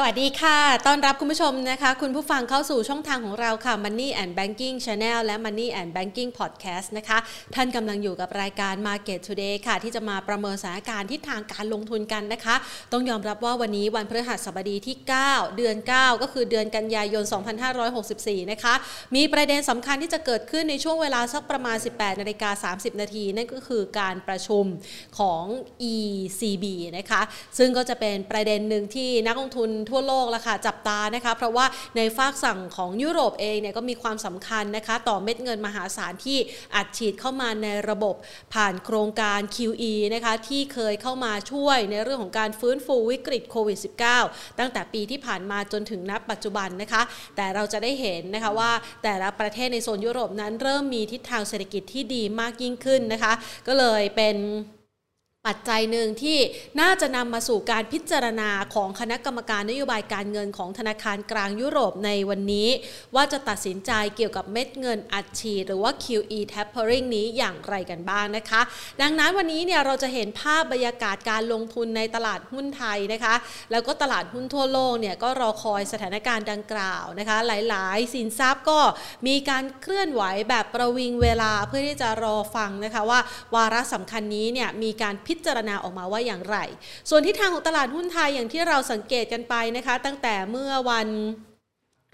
สวัสดีค่ะ ต้อนรับคุณผู้ชมนะคะ คุณผู้ฟังเข้าสู่ช่องทางของเราค่ะ Money and Banking Channel และ Money and Banking Podcast นะคะ ท่านกำลังอยู่กับรายการ Market Today ค่ะ ที่จะมาประเมินสถานการณ์ทิศทางการลงทุนกันนะคะ ต้องยอมรับว่าวันนี้วันพฤหัสบดีที่ 9 เดือน 9 ก็คือเดือนกันยายน 2564 นะคะ มีประเด็นสำคัญที่จะเกิดขึ้นในช่วงเวลาสักประมาณ 18นาฬิกา30 นาทีนั่นก็คือการประชุมของ ECB นะคะ ซึ่งก็จะเป็นประเด็นหนึ่งที่นักลงทุนทั่วโลกและค่ะจับตานะคะเพราะว่าในฝากสั่งของยุโรปเองเนี่ยก็มีความสำคัญนะคะต่อเม็ดเงินมหาศาลที่อัดฉีดเข้ามาในระบบผ่านโครงการ QE นะคะที่เคยเข้ามาช่วยในเรื่องของการฟื้นฟูวิกฤตโควิด -19 ตั้งแต่ปีที่ผ่านมาจนถึงนับปัจจุบันนะคะ แต่เราจะได้เห็นนะคะว่าแต่ละประเทศในโซนยุโรปนั้นเริ่มมีทิศทางเศรษฐกิจที่ดีมากยิ่งขึ้นนะคะ ก็เลยเป็น ปัจจัยหนึ่งที่น่าจะนำมาสู่การพิจารณาของคณะกรรมการนโยบายการเงินของธนาคารกลางยุโรปในวันนี้ ว่าจะตัดสินใจเกี่ยวกับเม็ดเงินอัดฉีดหรือว่า QE tapering นี้อย่างไรกันบ้างนะคะ ดังนั้นวันนี้เนี่ยเราจะเห็นภาพบรรยากาศการลงทุนในตลาดหุ้นไทยนะคะ แล้วก็ตลาดหุ้นทั่วโลกเนี่ยก็รอคอยสถานการณ์ดังกล่าวนะคะ หลายๆ สินทรัพย์ก็มีการเคลื่อนไหวแบบประวิงเวลาเพื่อที่จะรอฟังนะคะว่าวาระสำคัญนี้เนี่ยมีการพิจารณาออกมาว่าอย่างไร ส่วนทิศทางของตลาดหุ้นไทยอย่างที่เราสังเกตกันไปนะคะ ตั้งแต่เมื่อวัน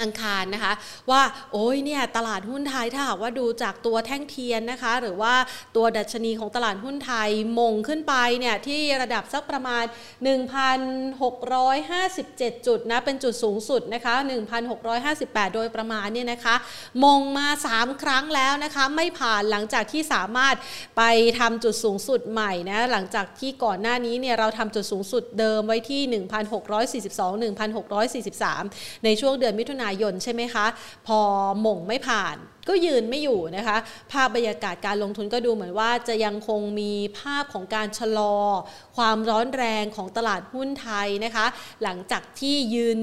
อังคารนะคะ ว่าโอ้ยเนี่ยตลาดหุ้นไทยถ้าหากว่าดูจากตัวแท่งเทียนนะคะ หรือว่าตัวดัชนีของตลาดหุ้นไทยมงขึ้นไปเนี่ยที่ระดับสักประมาณ 1,657 จุดนะเป็นจุดสูงสุดนะคะ 1,658 โดยประมาณเนี่ยนะคะ มงมา 3 ครั้งแล้วนะคะ ไม่ผ่านหลังจากที่สามารถไปทำจุดสูงสุดใหม่นะหลังจากที่ก่อนหน้านี้เนี่ยเราทำจุดสูงสุดเดิมไว้ที่ 1,642 1,643 ในช่วงเดือนมิถุนายนใช่ไหมคะ พอหม่งไม่ผ่านก็ยืนไม่อยู่นะคะ ภาพบรรยากาศการลงทุนก็ดูเหมือนว่าจะยังคงมีภาพของการชะลอ ความร้อนแรงของตลาดหุ้นไทยนะคะ หลังจากที่ยืน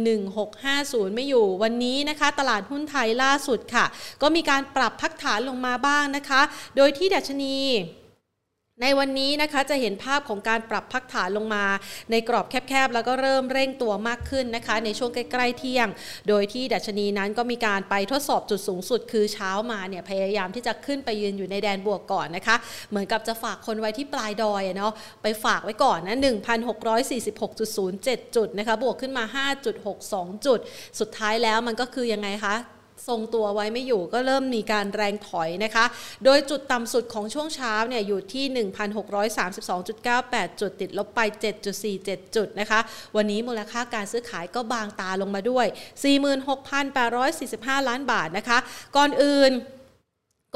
1650 ไม่อยู่วันนี้นะคะ ตลาดหุ้นไทยล่าสุดค่ะ ก็มีการปรับพักฐานลงมาบ้างนะคะ โดยที่ดัชนี ในวันนี้นะคะจะเห็นภาพของการปรับพักฐานลงมา ในกรอบแคบๆ แล้วก็เริ่มเร่งตัวมากขึ้นนะคะ ในช่วงใกล้ๆเที่ยง โดยที่ดัชนีนั้นก็มีการไปทดสอบจุดสูงสุด คือเช้ามาเนี่ยพยายามที่จะขึ้นไปยืนอยู่ในแดนบวกก่อนนะคะ เหมือนกับจะฝากคนไว้ที่ปลายดอยเนาะไปฝากไว้ก่อนนะ1,646.07 จุดนะคะบวกขึ้นมา 5.62 จุด สุดท้ายแล้วมันก็คือยังไงคะ ทรงตัวไว้ไม่อยู่ก็เริ่มมีการแรงถอยนะคะ โดยจุดต่ำสุดของช่วงเช้าเนี่ยอยู่ที่ 1,632.98 จุดติดลบไป 7.47 จุดนะคะ วันนี้มูลค่าการซื้อขายก็บางตาลงมาด้วย 46,845 ล้านบาทนะคะ ก่อนอื่น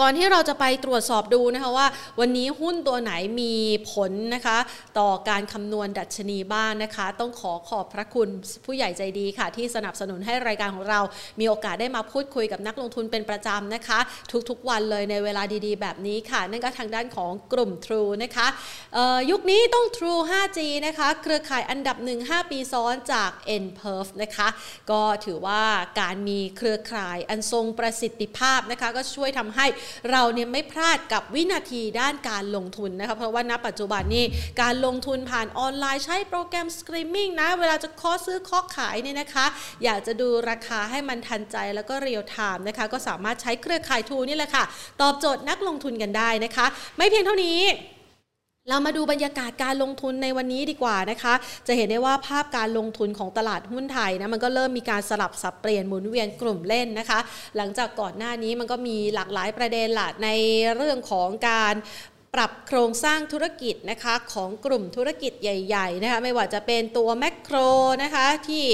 ก่อนที่เราจะไปตรวจสอบดูนะคะว่า วันนี้หุ้นตัวไหนมีผลนะคะ ต่อการคำนวณดัชนีบ้างนนะคะ ต้องขอขอบพระคุณผู้ใหญ่ใจดีค่ะ ที่สนับสนุนให้รายการของเรา มีโอกาสได้มาพูดคุยกับนักลงทุนเป็นประจำนะคะ ทุกๆวันเลยในเวลาดีๆ แบบนี้ค่ะ นั่นก็ทางด้านของกลุ่ม True นะคะยุคนี้ต้อง True 5G นะคะ เครือข่ายอันดับ 1 5 ปีซ้อนจาก n p e r f นะคะ ก็ถือว่าการมีเครือข่ายอันทรงประสิทธิภาพนะคะ ก็ช่วยทำให้เราเนี่ยไม่พลาดกับวินาทีด้านการลงทุนนะคะเพราะว่าณปัจจุบันนี้การลงทุนผ่านออนไลน์ใช้โปรแกรมสตรีมมิ่งนะเวลาจะเคาะซื้อเคาะขายเนี่ยนะคะ อยากจะดูราคาให้มันทันใจแล้วก็ real time นะคะ ก็สามารถใช้เครือข่าย True นี่แหละค่ะ ตอบโจทย์นักลงทุนกันได้นะคะ ไม่เพียงเท่านี้ เรามาดูบรรยากาศการลงทุนในวันนี้ดีกว่านะคะ จะเห็นได้ว่าภาพการลงทุนของตลาดหุ้นไทยนะมันก็เริ่มมีการสลับสับเปลี่ยนหมุนเวียนกลุ่มเล่นนะคะ หลังจากก่อนหน้านี้มันก็มีหลากหลายประเด็นหละในเรื่องของการ ปรับโครงสร้างธุรกิจนะคะของกลุ่มธุรกิจใหญ่ๆนะคะไม่ว่าจะเป็นตัวแมคโครนะคะที่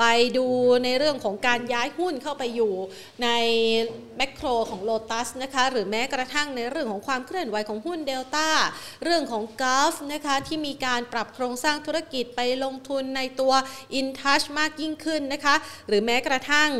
ไปดูในเรื่องของการย้ายหุ้นเข้าไปอยู่ในแมคโครของโลตัสนะคะหรือแม้กระทั่งในเรื่องของความเคลื่อนไหวของหุ้นเดลต้าเรื่องของกาฟนะคะที่มีการปรับโครงสร้างธุรกิจไปลงทุนในตัว InTouch มากยิ่งขึ้นนะคะหรือแม้กระทั่ง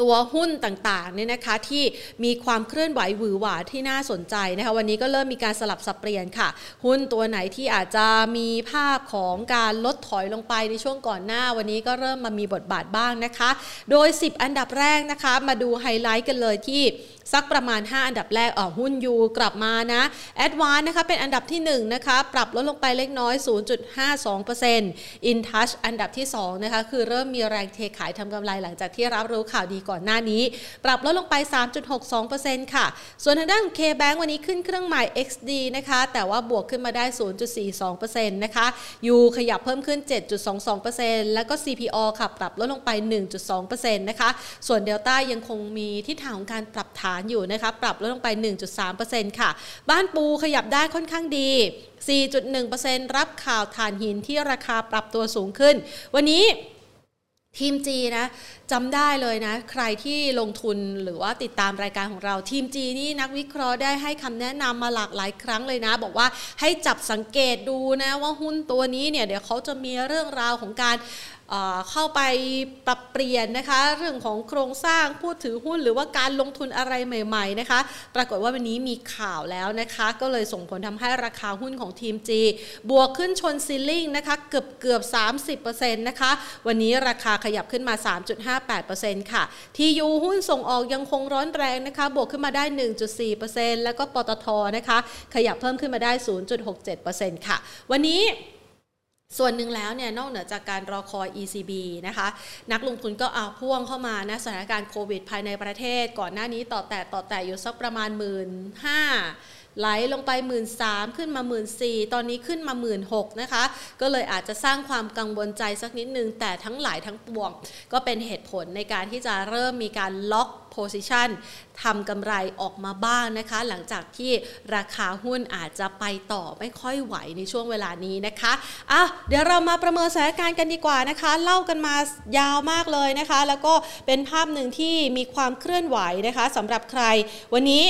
ตัวหุ้นต่างๆเนี่ยนะคะที่มีความเคลื่อนไหวหวือหวาที่น่าสนใจนะคะวันนี้ก็เริ่มมีการสลับสับเปลี่ยนค่ะ หุ้นตัวไหนที่อาจจะมีภาพของการลดถอยลงไปในช่วงก่อนหน้า วันนี้ก็เริ่มมามีบทบาทบ้างนะคะ โดย 10 อันดับแรกนะคะ มาดูไฮไลท์กันเลยที่ สักประมาณ 5 อันดับแรกอ๋อหุ้นยูกลับมานะแอดวานนะคะเป็นอันดับที่ 1 นะคะ ปรับลดลงไปเล็กน้อย 0.52% InTouch อันดับที่ 2 นะคะ คือเริ่มมีแรงเทขายทำกำไรหลังจากที่รับรู้ข่าวดีก่อนหน้านี้ ปรับลดลงไป 3.62%ค่ะ ส่วนทางด้าน K-Bank วันนี้ขึ้นเครื่องหมาย XD นะคะ แต่ว่าบวกขึ้นมาได้ 0.42%นะคะยูขยับเพิ่มขึ้น 7.22%แล้วก็ CPO ค่ะปรับลดลงไป 1.2%นะคะ ส่วน Delta ยังคงมีทิศทางของการปรับฐานอยู่นะคะปรับลดลงไป 1.3%ค่ะ บ้านปูขยับได้ค่อนข้างดี 4.1%รับข่าวถ่านหินที่ราคาปรับตัวสูงขึ้น วันนี้ทีมจีนะจำได้เลยนะ ใครที่ลงทุนหรือว่าติดตามรายการของเราทีมจีนี่นักวิเคราะห์ได้ให้คำแนะนำมาหลากหลายครั้งเลยนะ บอกว่าให้จับสังเกตดูนะว่าหุ้นตัวนี้เนี่ยเดี๋ยวเขาจะมีเรื่องราวของการ เข้าไปปรับเปลี่ยนนะคะเรื่องของโครงสร้างผู้ถือหุ้น หรือว่าการลงทุนอะไรใหม่ๆนะคะ ปรากฏว่าวันนี้มีข่าวแล้วนะคะ ก็เลยส่งผลทำให้ราคาหุ้นของทีมจีบวกขึ้นชนซีลิ่งนะคะเกือบเกือบ 30%นะคะ วันนี้ราคาขยับขึ้นมา 3.58%ค่ะทียูหุ้นส่งออกยังคงร้อนแรงนะคะ บวกขึ้นมาได้ 1.4%แล้วก็ปตทนะคะ ขยับเพิ่มขึ้นมาได้ 0.67%ค่ะ วันนี้ ส่วนหนึ่งแล้วเนี่ยนอกเหนือจากการรอคอย ECB นะคะ นักลงทุนก็เอาพ่วงเข้ามานะสถานการณ์โควิด ภายในประเทศ ก่อนหน้านี้ต่อแต่ต่อแต่อยู่สักประมาณหมื่นห้า ไหลลงไป 1 3ื่นขึ้นมา 1 4ื่นตอนนี้ขึ้นมา 1 6ื่นนะคะ ก็เลยอาจจะสร้างความกังวลใจสักนิดนึง แต่ทั้งหลายทั้งปวง ก็เป็นเหตุผลในการที่จะเริ่มมีการล็อกโพซิชันทำกำไรออกมาบ้างนะคะ หลังจากที่ราคาหุ้นอาจจะไปต่อไม่ค่อยไหวในช่วงเวลานี้นะคะอะเดี๋ยวเรามาประเมินสถานการณ์กันดีกว่านะคะ เล่ากันมายาวมากเลยนะคะ แล้วก็เป็นภาพหนึ่งที่มีความเคลื่อนไหวนะคะสำหรับใครวันนี้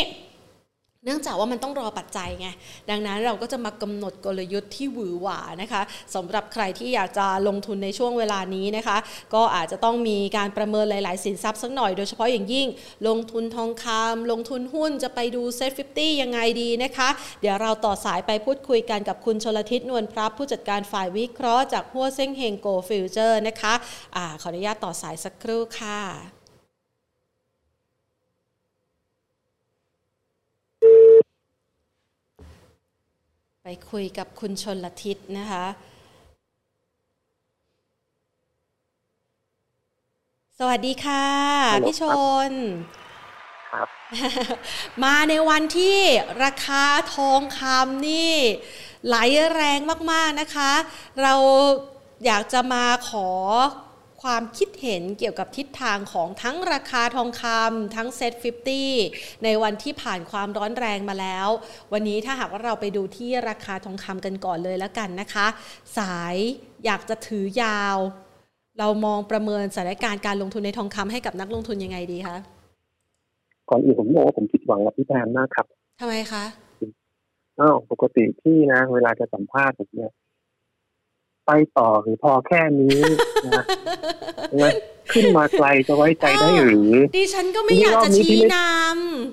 เนื่องจากว่ามันต้องรอปัจจัยไง ดังนั้นเราก็จะมากำหนดกลยุทธ์ที่หวือหวานะคะสำหรับใครที่อยากจะลงทุนในช่วงเวลานี้นะคะ ก็อาจจะต้องมีการประเมินหลาย ๆ สินทรัพย์สักหน่อยโดยเฉพาะอย่างยิ่ง ลงทุนทองคำลงทุนหุ้นจะไปดูเซ็ตฟิยังไงดีนะคะ เดี๋ยวเราต่อสายไปพูดคุยกันกับคุณชลทิศนวลพลับผู้จัดการฝ่ายวิเคราะห์จากฮั่วเซ่งเฮงโกลด์ฟิวเจอร์นะคะอะขออนุญาตต่อสายสักครู่ค่ะ ไปคุยกับคุณชลทิศนะคะ สวัสดีค่ะพี่ชน ครับ มาในวันที่ราคาทองคำนี่ ไหลแรงมากๆนะคะ เราอยากจะมาขอ ความคิดเห็นเกี่ยวกับทิศทางของทั้งราคาทองคำทั้งเซ็ต50 ในวันที่ผ่านความร้อนแรงมาแล้ว วันนี้ถ้าหากว่าเราไปดูที่ราคาทองคำกันก่อนเลยแล้วกันนะคะ สายอยากจะถือยาว เรามองประเมินสถานการณ์การลงทุนในทองคำให้กับนักลงทุนยังไงดีคะก่อนอื่นผมบอกว่าผมผิดหวังกับพี่แพนมากครับทำไมคะอ้าวปกติพี่นะ เวลาจะสัมภาษณ์ผมเนี่ย ไปต่อหรือพอแค่นี้นะขึ้นมาไกลจะไว้ใจได้หรือ ดิฉันก็ไม่อยากจะชี้น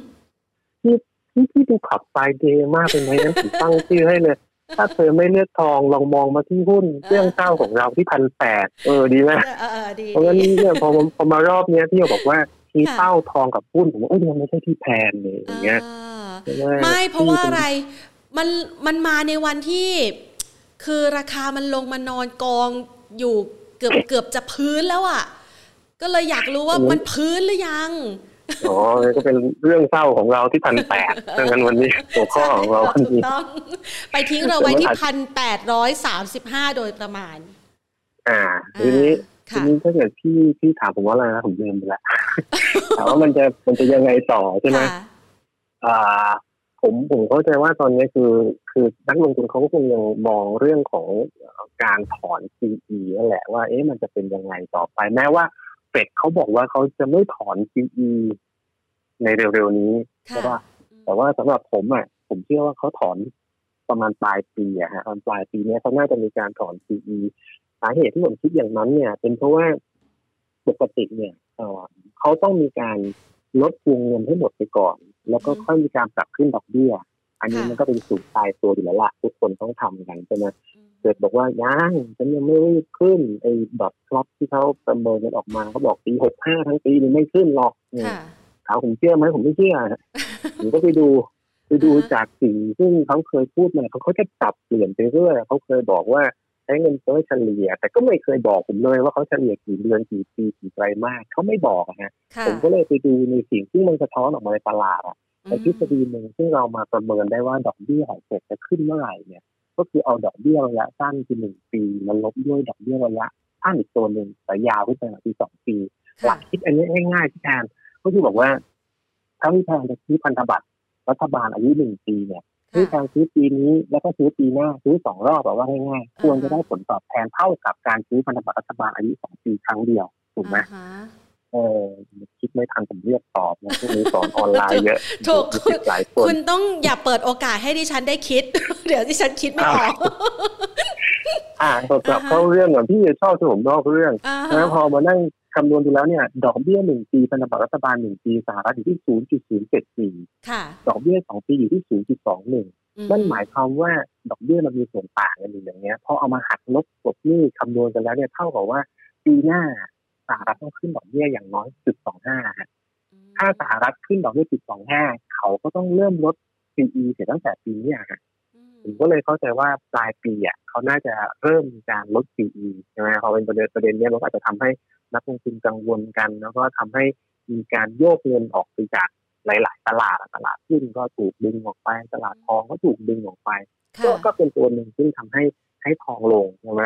ำที่ที่ที่ดูขับไฟเดย์มากเป็นไหมนั้นผมตั้งชื่อให้เลย ถ้าเธอไม่เลือกทองลองมองมาที่หุ้นเรื่องเจ้าของเราที่พันแปดเออดีไหมเพราะงั้นเนี่ยพอพอมารอบเนี้ยพี่บอกว่าที่เต้าทองกับหุ้นผมว่าเออมันไม่ใช่ที่แพนเลยอย่างเงี้ยไม่เพราะว่าอะไรมันมันมาในวันที่ คือราคามันลงมานอนกองอยู่เกือบเกือบจะพื้นแล้วอะ ก็เลยอยากรู้ว่ามันพื้นหรือยังอ๋อก็เป็นเรื่องเศร้าของเราที่พันแปดดังนั้นวันนี้หัวข้อของเราวันนี้ไปทิ้งเราไว้ที่พันแปดร้อยสามสิบห้าโดยประมาณ อ่าทีนี้ทีนี้ถ้าเกิดพี่พี่ถามผมว่าอะไรนะผมลืมไปละถามว่ามันจะมันจะยังไงต่อใช่ไหมอ่า ผมผมเข้าใจว่าตอนนี้คือคือนักลงทุนเขาก็คงยังมองเรื่องของการถอน QE นั่นแหละว่าเอ๊ะมันจะเป็นยังไงต่อไป แม้ว่าเฟดเขาบอกว่าเขาจะไม่ถอน QE ในเร็วๆนี้ใช่ป่ะแต่ว่าสำหรับผมอะผมเชื่อว่าเขาถอนประมาณปลายปีอะฮะตอนปลายปีนี้เขาน่าจะมีการถอน QE สาเหตุที่ผมคิดอย่างนั้นเนี่ย เป็นเพราะว่าปกติเนี่ยเขาต้องมีการลดวงเงินให้หมดไปก่อน แล้วก็ค่อยมีการปรับขึ้นดอกเบี้ย อันนี้มันก็เป็นสูตรตายตัวอยู่แล้วละทุกคนต้องทำกันใช่ไหมเกิดบอกว่ายังฉันยังไม่รีบขึ้นไอ้ดอทคล็อปที่เขาประเมินกันออกมาเขาบอกปีหกห้าทั้งปีนี่ไม่ขึ้นหรอกถามผมเชื่อไหมผมไม่เชื่อผมก็ไปดูไปดูจากสิ่งซึ่งเขาเคยพูดมาเขาเขาจะปรับเปลี่ยนไปเรื่อยเขาเคยบอกว่า ใช้เงินเฟ้อเฉลี่ย แต่ก็ไม่เคยบอกผมเลยว่าเขาเฉลี่ยกี่เดือนกี่ปีกี่ไตรมาสเขาไม่บอกนะฮะผมก็เลยไปดูในสิ่งที่มันสะท้อนออกมาในตลาดอะแต่ทฤษฎีหนึ่งซึ่งเรามาประเมินได้ว่าดอกเบี้ยของเฟดจะขึ้นเมื่อไหร่เนี่ย ก็คือเอาดอกเบี้ยระยะสั้นคือหนึ่งปีมาลบด้วยดอกเบี้ยระยะสั้นอีกตัวหนึ่งแต่ยาวขึ้นไปคือสองปี หลักคิดอันนี้ง่ายๆที่แทนก็คือบอกว่าถ้าพี่แทนจะซื้อพันธบัตรรัฐบาลอายุหนึ่งปีเนี่ย ซื้อการซื้อปีนี้แล้วก็ซื้อปีหน้าซื้อสองรอบแบบว่าง่ายๆควรจะได้ผลตอบแทนเท่ากับการซื้อพันธบัตรรัฐบาลอายุสองปีครั้งเดียวถูกไหมเออคิดไม่ทันผมเรียกตอบนะพวกนี้สอนออนไลน์เยอะถูกหลายคนคุณต้องอย่าเปิดโอกาสให้ดิฉันได้คิด เดี๋ยวดิฉันคิดไม่ออกอ่าตกลับเข้าเรื่องก่อนพี่ชอบที่ผมนอกเรื่องแล้วพอมานั่ง คำนวณดูแล้วเนี่ยดอกเบี้ยหนึ่งปีพันธบัตรรัฐบาลหนึ่งปีสหรัฐอยู่ที่ศูนย์จุดศูนย์เจ็ดสี่ดอกเบี้ยสองปีอยู่ที่ศูนย์จุดสองหนึ่งนั่นหมายความว่าดอกเบี้ยมันมีส่วนต่างกันอยู่อย่างเงี้ยพอเอามาหักลบกบนี่คำนวณกันแล้วเนี่ยเท่ากับว่าปีหน้าสหรัฐต้องขึ้นดอกเบี้ยอย่างน้อยจุดสองห้าถ้าสหรัฐขึ้นดอกเบี้ยจุดสองห้าเขาก็ต้องเริ่มลด PE เสียตั้งแต่ปีนี้ฮะผมก็เลยเข้าใจว่าปลายปีอะเขาน่าจะเริ่มการลด PE ใช่ไหมพอเป็นประเด็นประเด็นนี้มันอาจจะทำให้ นักลงทุนกังวลกัน แล้วก็ทำให้มีการโยกเงินออกไปจากหลาย ๆ ตลาดตลาดขึ้นก็ถูกดึงออกไป ตลาดทองก็ถูกดึงออกไปก็ก็เป็นตัวหนึ่งซึ่งทำให้ให้ทองลงใช่ไหม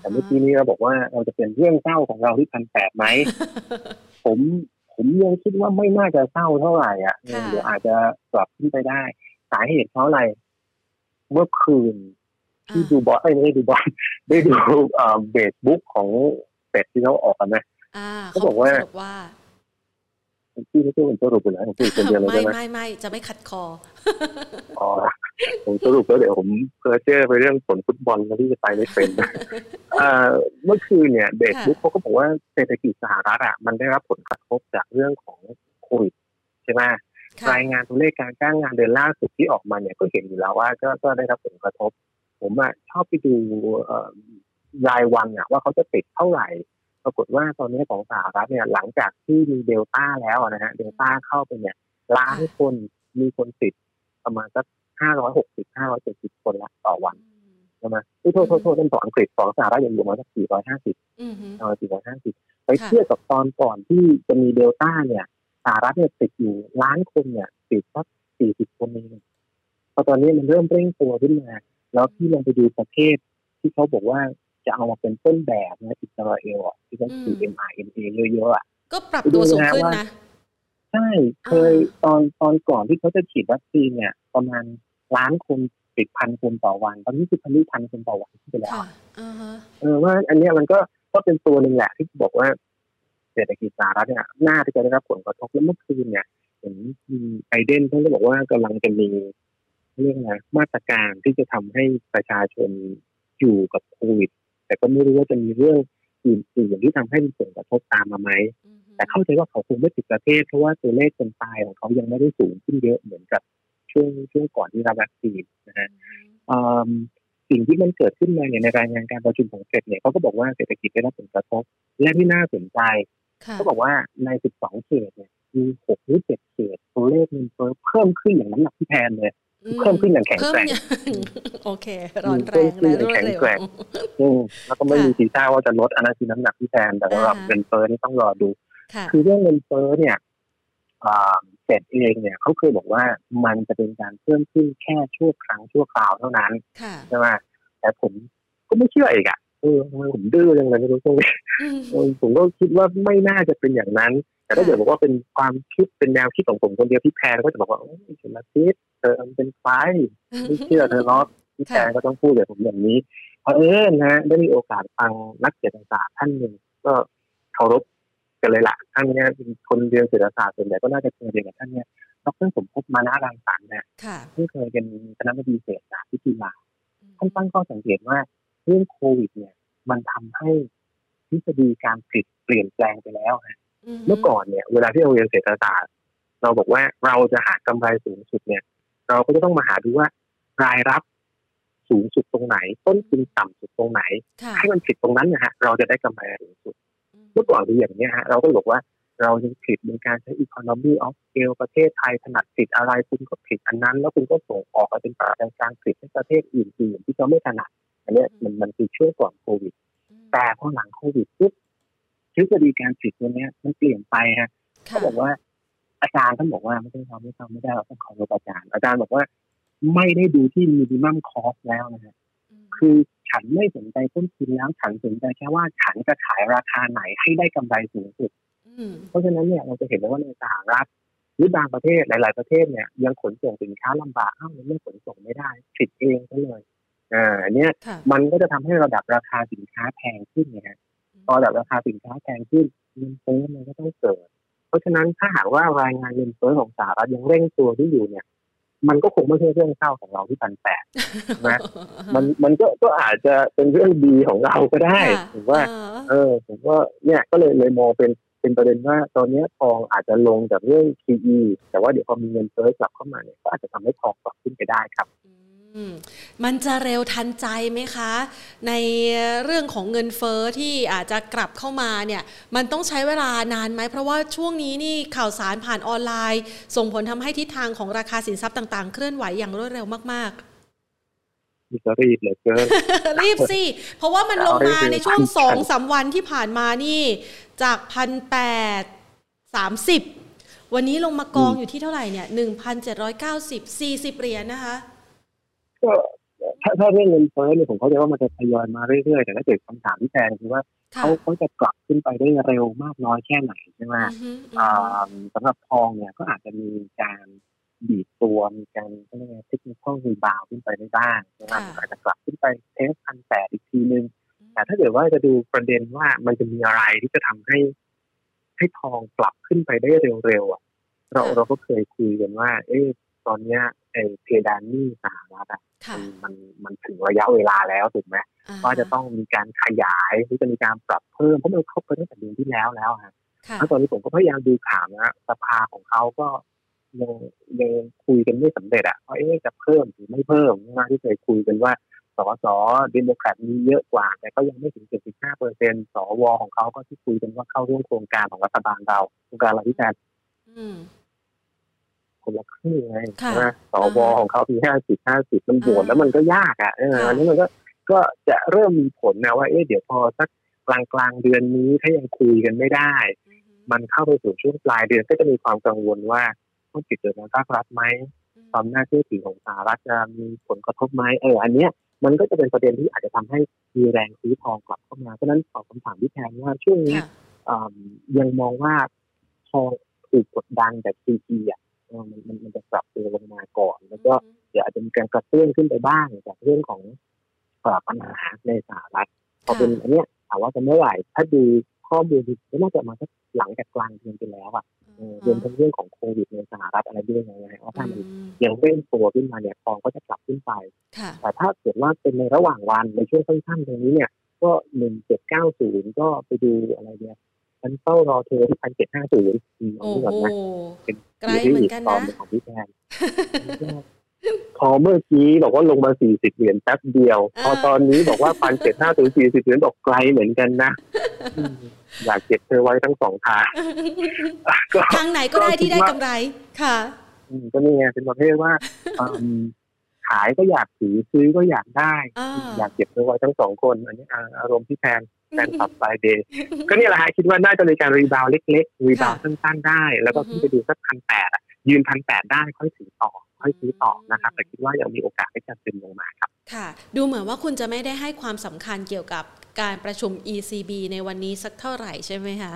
แต่เมื่อกี้นี้เราบอกว่าเราจะเป็นเรื่องเศร้าของเราที่พันแปดไหมผมผมยังคิดว่าไม่น่าจะเศร้าเท่าไหร่อะเดี๋ยวอาจจะกลับขึ้นไปได้ สาเหตุเพราะอะไร เมื่อคืนที่ดูบอสไม่ได้ดูบอสได้ดูเบสบุ๊กของ เป็ดที่เขาออกกันนะเขาบอกว่าพี่ไม่ใช่ผมสรุปไปแล้วผมคนเดียวเลยใช่ไหมไม่ไม่จะไม่ขัดคออ๋อผมสรุปแล้วเดี๋ยวผมเพอเจอไปเรื่องผลฟุตบอลแล้วที่จะไปไม่เป็นเมื่อคืนเนี่ยเบสบุ๊กเขาก็บอกว่าเศรษฐกิจสหรัฐอะมันได้รับผลกระทบจากเรื่องของโควิดใช่ไหมรายงานตัวเลขการจ้างงานเดือนล่าสุดที่ออกมาเนี่ยก็เห็นอยู่แล้วว่าก็ก็ได้รับผลกระทบ ผมอะชอบไปดู รายวันอะว่าเขาจะติดเท่าไหร่ ปรากฏว่าตอนนี้ของสหรัฐเนี่ยหลังจากที่มีเดลต้าแล้วนะฮะเดลต้าเข้าไปเนี่ยล้านคนมีคนติดประมาณสักห้าร้อยหกสิบห้าร้อยเจ็ดสิบคนละต่อวันใช่ไหมโทษโทษโทษเป็นต่ออังกฤษของสหรัฐยังอยู่มาสักสี่ร้อยห้าสิบเออสี่ร้อยห้าสิบไปเทียบกับตอนก่อนที่จะมีเดลต้าเนี่ยสหรัฐเนี่ยติดอยู่ล้านคนเนี่ยติดสักสี่สิบคนเองพอตอนนี้มันเริ่มเร่งตัวขึ้นมา แล้วที่ลงไปดูประเทศที่เขาบอกว่า จะเอามาเป็นต้นแบบนะอิสราเอลอะที่เขาถือ mRNA เยอะๆอะก็ปรับตัวสูงขึ้นนะใช่เคยตอนตอนก่อนที่เขาจะฉีดวัคซีนเนี่ย ประมาณล้านคนติดพันคนต่อวัน ตอนนี้คือพันพันคนต่อวันไปแล้วเออว่าอันนี้มันก็ก็เป็นตัวหนึ่งแหละที่บอกว่าเศรษฐกิจสหรัฐเนี่ยน่าที่จะได้รับผลกระทบแล้วเมื่อคืนเนี่ยเห็นไอเดนเขาก็บอกว่ากำลังจะมีเรื่องอะไรมาตรการที่จะทำให้ประชาชนอยู่กับโควิด แต่ก็ไม่รู้ว่าจะมีเรื่องอื่นๆที่ทำให้มีผลกระทบตามมาไหมแต่เข้าใจว่าเขาคงไม่ติดประเทศ เพราะว่าตัวเลขคนตายของเขายังไม่ได้สูงขึ้นเยอะเหมือนกับช่วงช่วงก่อนที่รับวัคซีนนะฮะสิ่งที่มันเกิดขึ้นมาเนี่ยในรายงานการประชุมของเฟดเนี่ยเขาก็บอกว่าเศรษฐกิจได้รับผลกระทบและที่น่าสนใจเขาบอกว่าใน 12 เขตเนี่ยมี 6 หรือ 7 เขตตัวเลขมันเพิ่มขึ้นอย่างน้ำหนักที่แทนเลย เพิ่มขึ้นอย่างแข็งแกร่งโอเค ร้อนแรงและรวดเร็วแล้วก็ไม่มีทีท่าว่าจะลดอันนั้นคือน้ำหนักที่แทนแต่สำหรับเงินเฟ้อนี่ต้องรอดู คือเรื่องเงินเฟ้อเนี่ยเฟดเองเนี่ยเขาเคยบอกว่ามันจะเป็นการเพิ่มขึ้นแค่ชั่วครั้งชั่วคราวเท่านั้นใช่ไหมแต่ผมก็ไม่เชื่ออีกอะเออผมดื้อยังไงไม่รู้ตรงนี้ผมก็คิดว่าไม่น่าจะเป็นอย่างนั้น แต่ถ้าเกิดบอกว่าเป็นความคิดเป็นแนวคิดของผมคนเดียวที่แพนก็จะบอกว่าโอ้ยฉันมาคิด เธอเป็นไฟไม่เชื่อเธอหรอกที่แพนก็ต้องพูดแบบผมอย่างนี้เพราะเออนะได้มีโอกาสฟังนักเศรษฐศาสตร์ท่านหนึ่งก็เคารพกันเลยละท่านเนี้ยเป็นคนเรียนเศรษฐศาสตร์ส่วนใหญ่ก็น่าจะเคยเรียนกับท่านเนี้ยดรสมภพมานารังสรรค์เนี่ยที่เคยเป็นคณะบดีเศรษฐศาสตร์ที่จุฬาท่านตั้งข้อสังเกตว่าเรื่องโควิด เนี่ย มันทำให้ทฤษฎีการผลิตเปลี่ยนแปลงไปแล้วฮะเมื่อก่อนเนี่ย เวลาที่เราเรียนเศรษฐศาสตร์ เราบอกว่าเราจะหากำไรสูงสุดเนี่ย เราก็จะต้องมาหาดูว่ารายรับสูงสุดตรงไหน ต้นทุนต่ำสุดตรงไหน ให้มันผิดตรงนั้นนะฮะเราจะได้กำไรสูงสุดเมื่อก่อนคืออย่างนี้ฮะเราก็บอกว่าเราจะผิดในการใช้ economy of scale ประเทศไทยถนัดผิดอะไรคุณก็ผิดอันนั้น แล้วคุณก็ส่งออกไปเป็นปราการผิดให้ประเทศอื่นๆที่เขาไม่ถนัดอันนี้มันมันคือช่วงก่อนโควิด แต่พอหลังโควิดปุ๊บทฤษฎีการผิดตัวนี้มันเปลี่ยนไปฮะเขาบอกว่า อาจารย์ท่านบอกว่าไม่ได้ทำไม่ทำไม่ได้เราต้องขอรบอาจารย์ อาจารย์บอกว่า ไม่ได้ดูที่มีดิมัมคอสแล้วนะฮะคือฉันไม่สนใจต้นทุนแล้วฉันสนใจแค่ว่าฉันจะขายราคาไหนให้ได้กำไรสูงสุดเพราะฉะนั้นเนี่ยเราจะเห็นได้ว่าในสหรัฐหรือบางประเทศหลาย ๆ ประเทศเนี่ยยังขนส่งสินค้าลำบากอ้าวมันไม่ขนส่งไม่ได้ผิดเองก็เลยอ่าเนี่ยมันก็จะทำให้ระดับราคาสินค้าแพงขึ้นนะฮะพอระดับราคาสินค้าแพงขึ้นเงินเฟ้อมันก็ต้องเกิด เพราะฉะนั้นถ้าหากว่ารายงานเงินเฟ้อของสหรัฐยังเร่งตัวที่อยู่เนี่ย มันก็คงไม่ใช่เรื่องเศร้าของเราที่พันแปดนะมันมันก็ก็อาจจะเป็นเรื่องดีของเราก็ได้ผมว่า เออผมว่าเนี่ยก็เลยเลยมองเป็นเป็นประเด็นว่าตอนนี้ทองอาจจะลงจากเรื่อง QE แต่ว่าเดี๋ยวพอมีเงินเฟ้อกลับเข้ามาเนี่ยก็อาจจะทำให้ทองกลับขึ้นไปได้ครับ มันจะเร็วทันใจไหมคะ ในเรื่องของเงินเฟอ้อที่อาจจะกลับเข้ามาเนี่ยมันต้องใช้เวลานานไหม เพราะว่าช่วงนี้นี่ข่าวสารผ่านออนไลน์ ส่งผลทำให้ทิศทางของราคาสินทรัพย์ต่างๆ เคลื่อนไหวอย่างรวดเร็วมากๆมีรีบเลยเกินรีบสิ เพราะว่ามันลงมาในช่วงสองสาวันที่ผ่านมานี่ จากพันแปดสามสิบวันนี้ลงมากองอยู่ที่เท่าไหร่เนี่ยหนึ่งพันเจ็ดร้อยเก้าสิบสี่สิบเหรียญนะคะ ก็ถ้าถ้าเรื่องเงินเฟ้อเนี่ยผมเข้าใจว่ามันจะทยอยมาเรื่อยๆแต่ถ้าเกิดคำถามที่แทนคือว่าเขาเขาจะกลับขึ้นไปได้เร็วมากน้อยแค่ไหนใช่ไหมสำหรับทองเนี่ยก็อาจจะมีการบีบตัวมีการเรียกว่าเทคนิคอลรีบาวขึ้นไปได้บ้างนะครับอาจจะกลับขึ้นไปเทสพันแปดอีกทีนึงแต่ถ้าเกิดว่าจะดูประเด็นว่ามันจะมีอะไรที่จะทำให้ให้ทองกลับขึ้นไปได้เร็วๆอะ เราเราก็เคยคุยกันว่า เอ๊ะ ตอนเนี้ยไอ้เพดานนี่สหรัฐอะมันมันถึงระยะเวลาแล้วถูกไหมว่าจะต้องมีการขยายหรือจะมีการปรับเพิ่มเพราะมันครบไปตั้งแต่เดือนที่แล้วแล้วฮะแล้วตอนนี้ผมก็พยายามดูข่าวนะสภาของเขาก็ยังยังคุยกันไม่สำเร็จอะว่าเอ๊ะจะเพิ่มหรือไม่เพิ่มนะที่เคยคุยกันว่าสสเดโมแครตมีเยอะกว่า แต่ก็ยังไม่ถึง 75เปอร์เซ็นต์สวของเขาก็ที่คุยกันว่าเข้าร่วมโครงการของรัฐบาลเราโครงการเราที่แทน คนละครึ่งไงนะสวของเขาที่ห้าสิบห้าสิบมันโหวตแล้วมันก็ยากอะอันนี้มันก็ก็จะเริ่มมีผลนะว่าเอ๊ะเดี๋ยวพอสักกลางกลางเดือนนี้ถ้ายังคุยกันไม่ได้ มันเข้าไปสู่ช่วงปลายเดือนก็จะมีความกังวลว่าต้องติดเกิดในภาครัฐไหมความน่าเชื่อถือของสหรัฐจะมีผลกระทบไหมเอออันเนี้ยมันก็จะเป็นประเด็นที่อาจจะทำให้มีแรงซื้อทองกลับเข้ามาเพราะนั้นตอบคำถามที่แทนว่าช่วงนี้ยังมองว่าทองถูกกดดันจากซีพีอะ มันมันมันจะปรับตัวลงมาก่อน แล้วก็เดี๋ยวอาจจะมีการกระเตื้องขึ้นไปบ้างจากเรื่องของปัญหาในสหรัฐพอเป็นอันเนี้ยถามว่าจะเมื่อไหร่ถ้าดูข้อมูลก็น่าจะมาสักหลังจากกลางเดือนไปแล้วอะรวมทั้งเรื่องของโควิดในสหรัฐอะไรด้วยไงว่าถ้ามันยังเร่งตัวขึ้นมาเนี่ยทองก็จะกลับขึ้นไป แต่ถ้าเกิดว่าเป็นในระหว่างวันในช่วงสั้นๆตรงนี้เนี่ย ก็หนึ่งเจ็ดเก้าศูนย์ก็ไปดูอะไรเนี่ยฉันเฝ้ารอเธอที่พันเจ็ดห้าศูนย์โอ้โห ไกลเหมือนกันนะของพี่แทนพอเมื่อกี้บอกว่าลงมาสี่สิบเหรียญแป๊บเดียว พอตอนนี้บอกว่าพันเจ็ดห้าถึงสี่สิบเหรียญบอกไกลเหมือนกันนะอยากเก็บเธอไว้ทั้งสองทางทางไหนก็ได้ที่ได้กำไรค่ะก็นี่ไงเป็นประเภทว่าขายก็อยากถือซื้อก็อยากได้ อยากเก็บเธอไว้ทั้งสองคน อันนี้อารมณ์พี่แพน แฟน Club Friday ก็นี่แหละฮะคิดว่าน่าจะมีการ rebound เล็กๆ rebound สั้นๆได้ แล้วก็ขึ้นไปดูสักพันแปดยืนพันแปดได้ค่อยถือต่อ ค่อยซื้อต่อนะครับ แต่คิดว่ายังมีโอกาสให้จะซึมลงมาครับ ค่ะ ดูเหมือนว่าคุณจะไม่ได้ให้ความสำคัญเกี่ยวกับการประชุม ECB ในวันนี้สักเท่าไหร่ใช่ไหมคะ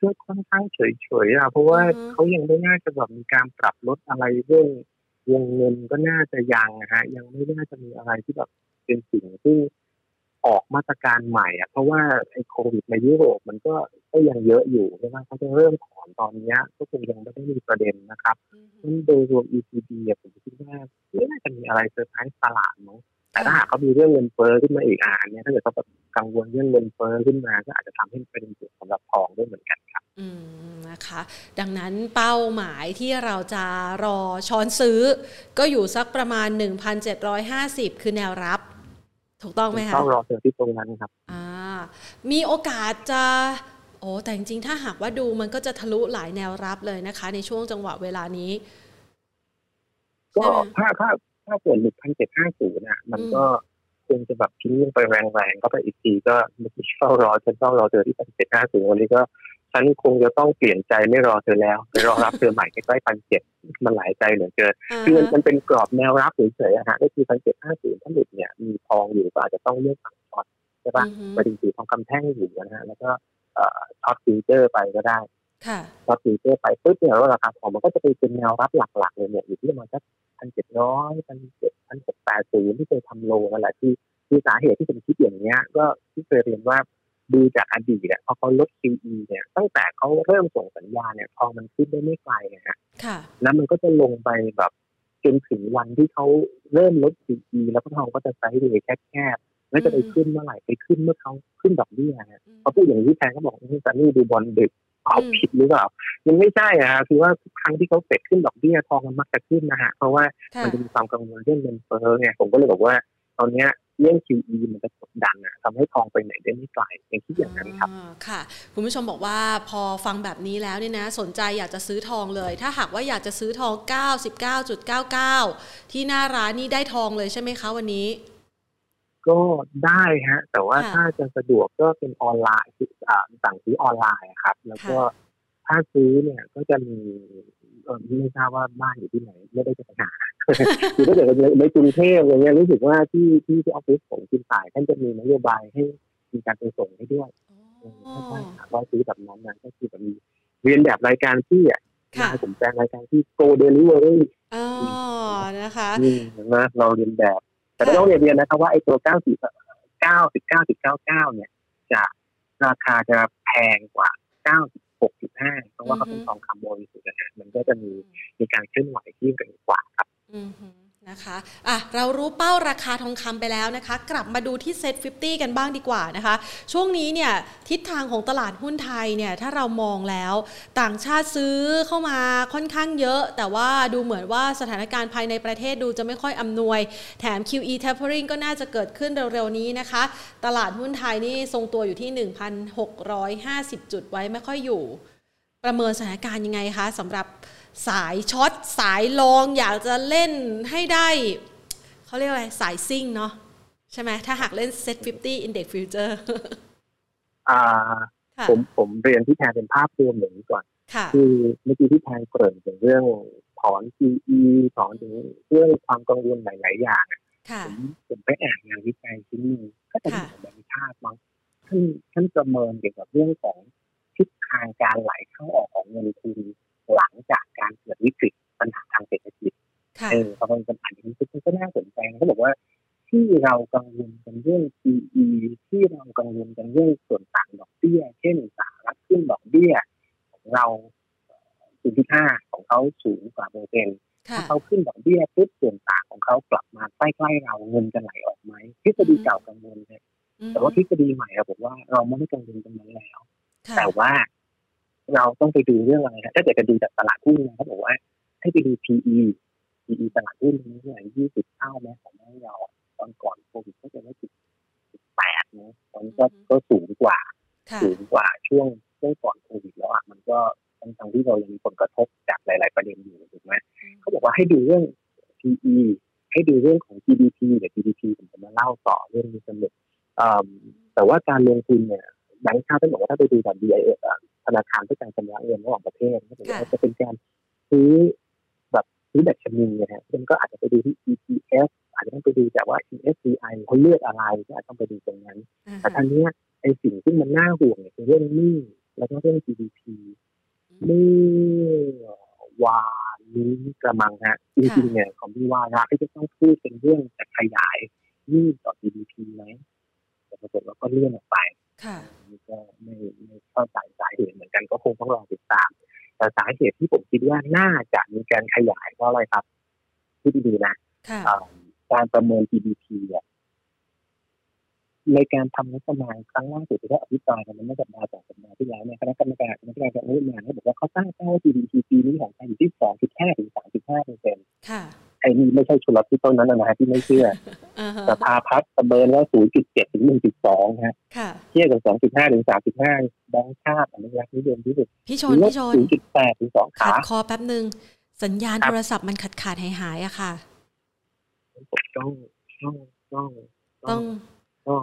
ก็ค่อนข้างเฉยๆอะเพราะว่าเขายังไม่น่าจะแบบมีการปรับลดอะไรเรื่องวงเงินก็น่าจะยังนะฮะยังไม่น่าจะมีอะไรที่แบบเป็นสิ่งที่ ออกมาตรการใหม่อะเพราะว่าไอ้โควิดในยุโรปมันก็ก็ยังเยอะอยู่ใช่ไหมเขาจะเริ่มถอนตอนนี้ก็คงยังไม่ได้มีประเด็นนะครับนั้นโดยรวม ECB ผมคิดว่าไม่น่าจะมีอะไรเซอร์ไพรส์ตลาดมั้งแต่ถ้าหากเขามีเรื่องเงินเฟ้อขึ้นมาอีกอันเนี้ยถ้าเกิดเขาแบบกังวลเรื่องเงินเฟ้อขึ้นมาก็อาจจะทำให้เป็นจุดสำหรับทองด้วยเหมือนกันครับอนะคะ ดังนั้นเป้าหมายที่เราจะรอช้อนซื้อ ก็อยู่สักประมาณ 1,750 คือแนวรับ ถูกต้องไหมคะต้องรอเจอที่ตรงนั้นครับอ่ามีโอกาสจะโอ้แต่จริงๆ ถ้าหากว่าดูมันก็จะทะลุหลายแนวรับเลยนะคะ ในช่วงจังหวะเวลานี้ ก็ถ้าถ้าถ้าเกิดหลุดพันเจ็ดห้าศูนย์อะ มันก็คงจะแบบทิ้งลงไปแรงๆก็ไปอีกทีก็ไม่เฝ้ารอฉันเฝ้ารอเธอที่พันเจ็ดห้าศูนย์วันนี้ก็ ฉันคงจะต้องเปลี่ยนใจไม่รอเธอแล้วไปรอรับเธอใหม่ใกล้ๆพันเจ็ดมันหลายใจเหลือเกินคือมันเป็นกรอบแนวรับเฉยๆฮะก็คือพันเจ็ดห้าศูนย์ถ้าหลุดเนี่ยมีทองอยู่ก็อาจจะต้องเลือกฝั่ง short ใช่ปะไปถึงถือทองคำแท่งอยู่นะฮะแล้วก็ short futures ไปก็ได้ short futures ไปปุ๊บเนี่ยราคาทองมันก็จะไปเป็นแนวรับหลักๆเลยเนี่ยอยู่ที่ประมาณสักพันเจ็ดร้อยพันเจ็ดพันหกแปดศูนย์ที่เคยทำ low นั่นแหละที่คือสาเหตุที่ผมคิดอย่างเนี้ยก็ที่เคยเรียนว่า ดูจากอดีตเนี่ยพอเขาลด QE เนี่ยตั้งแต่เขาเริ่มส่งสัญญาเนี่ยทองมันขึ้นได้ไม่ไกลนะฮะแล้วมันก็จะลงไปแบบจนถึงวันที่เขาเริ่มลด QE แล้วก็ทองก็จะไซด์เลยแคบๆแล้วจะไปขึ้นเมื่อไหร่ไปขึ้นเมื่อเขาขึ้นดอกเบี้ยฮะเขาพูดอย่างที่แทนเขาบอกนี่ซันนี่ดูบอลดึกเอาผิดหรือเปล่ามันไม่ใช่อะคือว่าทุกครั้งที่เขาเฟดขึ้นดอกเบี้ยทองมันมักจะขึ้นนะฮะเพราะว่ามันจะมีความกังวลเรื่องเงินเฟ้อไงผมก็เลยบอกว่า ตอนเนี้ยเรื่อง QE มันจะกดดันอะทำให้ทองไปไหนได้ไม่ไกลอย่างที่อย่างนั้นครับค่ะ คุณผู้ชมบอกว่าพอฟังแบบนี้แล้วเนี่ยนะ สนใจอยากจะซื้อทองเลย ถ้าหากว่าอยากจะซื้อทอง 99.99 ที่หน้าร้านนี่ได้ทองเลยใช่ไหมคะวันนี้ ก็ได้ฮะ แต่ว่าถ้าจะสะดวกก็เป็นออนไลน์สั่งซื้อออนไลน์ครับ แล้วก็ถ้าซื้อเนี่ยก็จะมี ไม่ทราบว่าบ้านอยู่ที่ไหนไม่ได้จะไปหาคือถ้าเกิดในกรุงเทพอย่างเงี้ยรู้สึกว่าที่ที่ที่ออฟฟิศผมคุณสายท่านจะมีนโยบายให้มีการไปส่งให้ด้วยถ้าถ้าว่าซื้อแบบนั้นนะก็คือแบบมีเรียนแบบรายการที่อะผมแปลงรายการที่ Go Delivery อ๋อนะคะนะเราเรียนแบบ แต่ต้องเรียนเรียนนะครับว่าไอ้ตัวเก้าสิบเก้าสิบเก้าสิบเก้าเก้าเนี่ย จะราคาจะแพงกว่าเก้าสิบหกจุดห้าเพราะว่าเขาเป็นทองคำบริสุทธิ์นะมันก็จะมีมีการเคลื่อนไหวที่เร็วกว่าครับ นะคะอะเรารู้เป้าราคาทองคำไปแล้วนะคะ กลับมาดูที่เซ็ต50 กันบ้างดีกว่านะคะ ช่วงนี้เนี่ยทิศทางของตลาดหุ้นไทยเนี่ยถ้าเรามองแล้วต่างชาติซื้อเข้ามาค่อนข้างเยอะ แต่ว่าดูเหมือนว่าสถานการณ์ภายในประเทศดูจะไม่ค่อยอำนวย แถม QE tapering ก็น่าจะเกิดขึ้นเร็วๆนี้นะคะ ตลาดหุ้นไทยนี่ทรงตัวอยู่ที่ 1,650 จุดไว้ไม่ค่อยอยู่ ประเมินสถานการณ์ยังไงคะสำหรับ สายช็อตสายลองอยากจะเล่นให้ได้เขาเรียกอะไรสายซิ่งเนาะใช่ไหมถ้าหากเล่น Set 50 Index Future อ่าผมผมเรียนที่แทนเป็นภาพรวมอย่างนี้ก่อน คือเมื่อกี้ที่แทนเกริ่นถึงเรื่องถอน PE ถอนถึงเรื่องความกังวลหลาย ๆ อย่างผมผมไปอ่านงานวิจัยที่นี่ก็จะมีแบงค์ชาติมั้งท่านท่านประเมินเกี่ยวกับเรื่องของทิศทางการไหลเข้าออกของเงินทุน หลังจากการเกิดวิกฤตปัญหาทางเศรษฐกิจเออพอมันเป็นปัญหาที่ก็น่าสนใจเขาบอกว่าที่เรากังวลกันเรื่อง PE ที่เรากังวลกันเรื่องส่วนต่างดอกเบี้ย เช่นสหรัฐขึ้นดอกเบี้ย ของเราจุดที่ห้าของเขาสูงกว่าเปอร์เซ็นต์ถ้าเขาขึ้นดอกเบี้ยปุ๊บส่วนต่างของเขากลับมาใกล้ๆเราเงินจะไหลออกไหมทฤษฎีเก่ากังวลเลยแต่ว่าทฤษฎีใหม่เราบอกว่าเราไม่ได้กังวลตรงนั้นแล้ว แต่ว่า เราต้องไปดูเรื่องอะไรถ้าเกิดจะดูจากตลาดหุ้นนะเขาบอกว่าให้ไปดู PE PE ตลาดหุ้นนี้เนี่ยยี่สิบเท่าแม้ของเราตอนก่อนโควิดก็จะไม่สิบแปดนะตอนนี้ก็ก็สูงกว่า สูงกว่าช่วงช่วงก่อนโควิดแล้วอะมันก็ทั้งที่เรายังมีผลกระทบจากหลาย ๆ ประเด็นอยู่ถูกไหมเขาบอกว่าให้ดูเรื่อง PE ให้ดูเรื่องของ GDP เดี๋ยว GDP ผมจะมาเล่าต่อเรื่องนี้สนุกแต่ว่าการลงทุนเนี่ยแบงค์ชาติต้องบอกว่าถ้าไปดูแบบ BIS ธนาคารเพื่อการชำระเงินระหว่างประเทศก็จะเป็นการซื้อแบบซื้อแบบชนิดนะฮะมันก็อาจจะไปดูที่ ETF อาจจะต้องไปดูจากว่า ESCI เขาเลือกอะไรก็อาจต้องไปดูตรงนั้น แต่ทันนี้ไอ้สิ่งที่มันน่าห่วงเนี่ยคือเรื่องหนี้แล้วก็เรื่อง GDP เมื่อวานนี้กระมังฮะจริงๆเนี่ยของพี่ว่าระที่จะต้องพูดเป็นเรื่องจะขยายหนี้ต่อ GDP ไหมแต่ปรากฏว่าก็เลื่อนออกไปนี่ก็ไม่ไม่ เข้าใจสาเหตุเหมือนกันก็คงต้องรอติดตาม แต่สาเหตุที่ผมคิดว่าน่าจะมีการขยายเพราะอะไรครับที่ดีนะการประเมิน GDP เนี่ยในการทำงบประมาณครั้งล่าสุดที่ได้อภิปรายกันเมื่อสัปดาห์สองสัปดาห์ที่แล้วเนี่ยคณะนะกรรมการกรรมการจะรู้มาเขาบอกว่าเขาตั้งเป้า GDP ปีนี้ของไทยอยู่ที่สองจุดห้าถึงสามจุดห้าเปอร์เซ็นต์ ไอ้นี่ไม่ใช่ชุลพิษต้นนั้นนะฮะที่ไม่เชื่อสภาพัฒน์ประเมินว่าศูนย์จุดเจ็ดถึงหนึ่งจุดสองฮะเทียบกับสองจุดห้าถึงสามจุดห้าแบงค์ชาติอนุรักษ์นิยมที่สุดพี่ชนพี่ชนศูนย์จุดแปดถึงสองขาคอแป๊บหนึ่งสัญญาณโทรศัพท์มันขาดขาดหายหายอะค่ะต้องต้องต้องต้องต้อง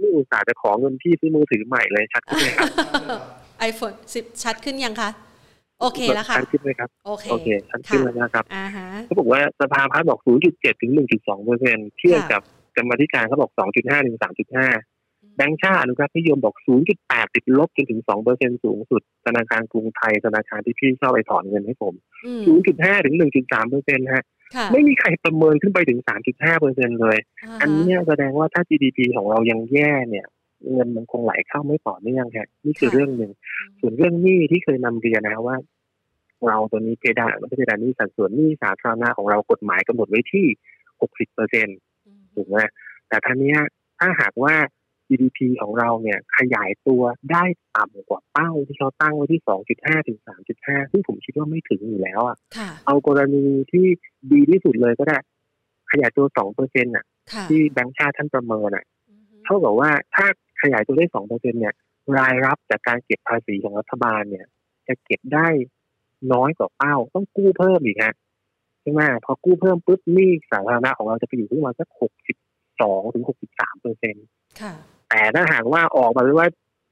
นี่อุตส่าห์จะขอเงินพี่ซื้อมือถือใหม่เลยชัดขึ้นไหมครับไอโฟนสิบชัดขึ้นยังคะ โอเคแล้วค่ะชัดขึ้นไหมครับโอเคโอเคชัดขึ้นแล้วนะครับเขาบอกว่าสภาพัฒน์บอก 0.7 ถึง 1.2เปอร์เซ็นต์เทียบกับกรรมธิการเขาบอก 2.5 ถึง 3.5 แบงค์ชาติอนุรักษ์นิยมบอก 0.8 ติดลบจนถึง 2 เปอร์เซ็นต์สูงสุด ธนาคารกรุงไทยธนาคารที่พี่ชอบไปถอนเงินให้ผม 0.5 ถึง 1.3เปอร์เซ็นต์ฮะไม่มีใครประเมินขึ้นไปถึง 3.5เปอร์เซ็นเลย อันนี้แสดงว่าถ้า GDP ของเรายังแย่เนี่ยเงินมันคงไหลเข้าไม่ต่อเนื่องครับนี่คือเรื่องหนึ่งส่วนเรื่องหนี้ที่เคยนำเรียนนะว่า เราตัวนี้เพดานไม่ใช่เพดานหนี้สัดส่วนหนี้สาธารณะของเรากฎหมายกำหนดไว้ที่ 60เปอร์เซ็นต์ถูกไหมแต่ท่านี้ถ้าหากว่า GDP ของเราเนี่ยขยายตัวได้ต่ำกว่าเป้าที่เขาตั้งไว้ที่ 2.5 ถึง 3.5 ซึ่งผมคิดว่าไม่ถึงอยู่แล้วอะ เอากรณีที่ดีที่สุดเลยก็ได้ ขยายตัว 2 เปอร์เซ็นต์อะ ที่แบงค์ชาติท่านประเมินอะ เท่ากับว่าถ้าขยายตัวได้ 2 เปอร์เซ็นต์เนี่ย รายรับจากการเก็บภาษีของรัฐบาลเนี่ย จะเก็บได้ น้อยกว่าเป้า ต้องกู้เพิ่มอีกฮะใช่ไหมพอกู้เพิ่มปุ๊บหนี้สาธารณะของเราจะไปอยู่ที่ประมาณสักหกสิบสองถึงหกสิบสามเปอร์เซ็นต์แต่ถ้าหากว่าออกมาเลยว่า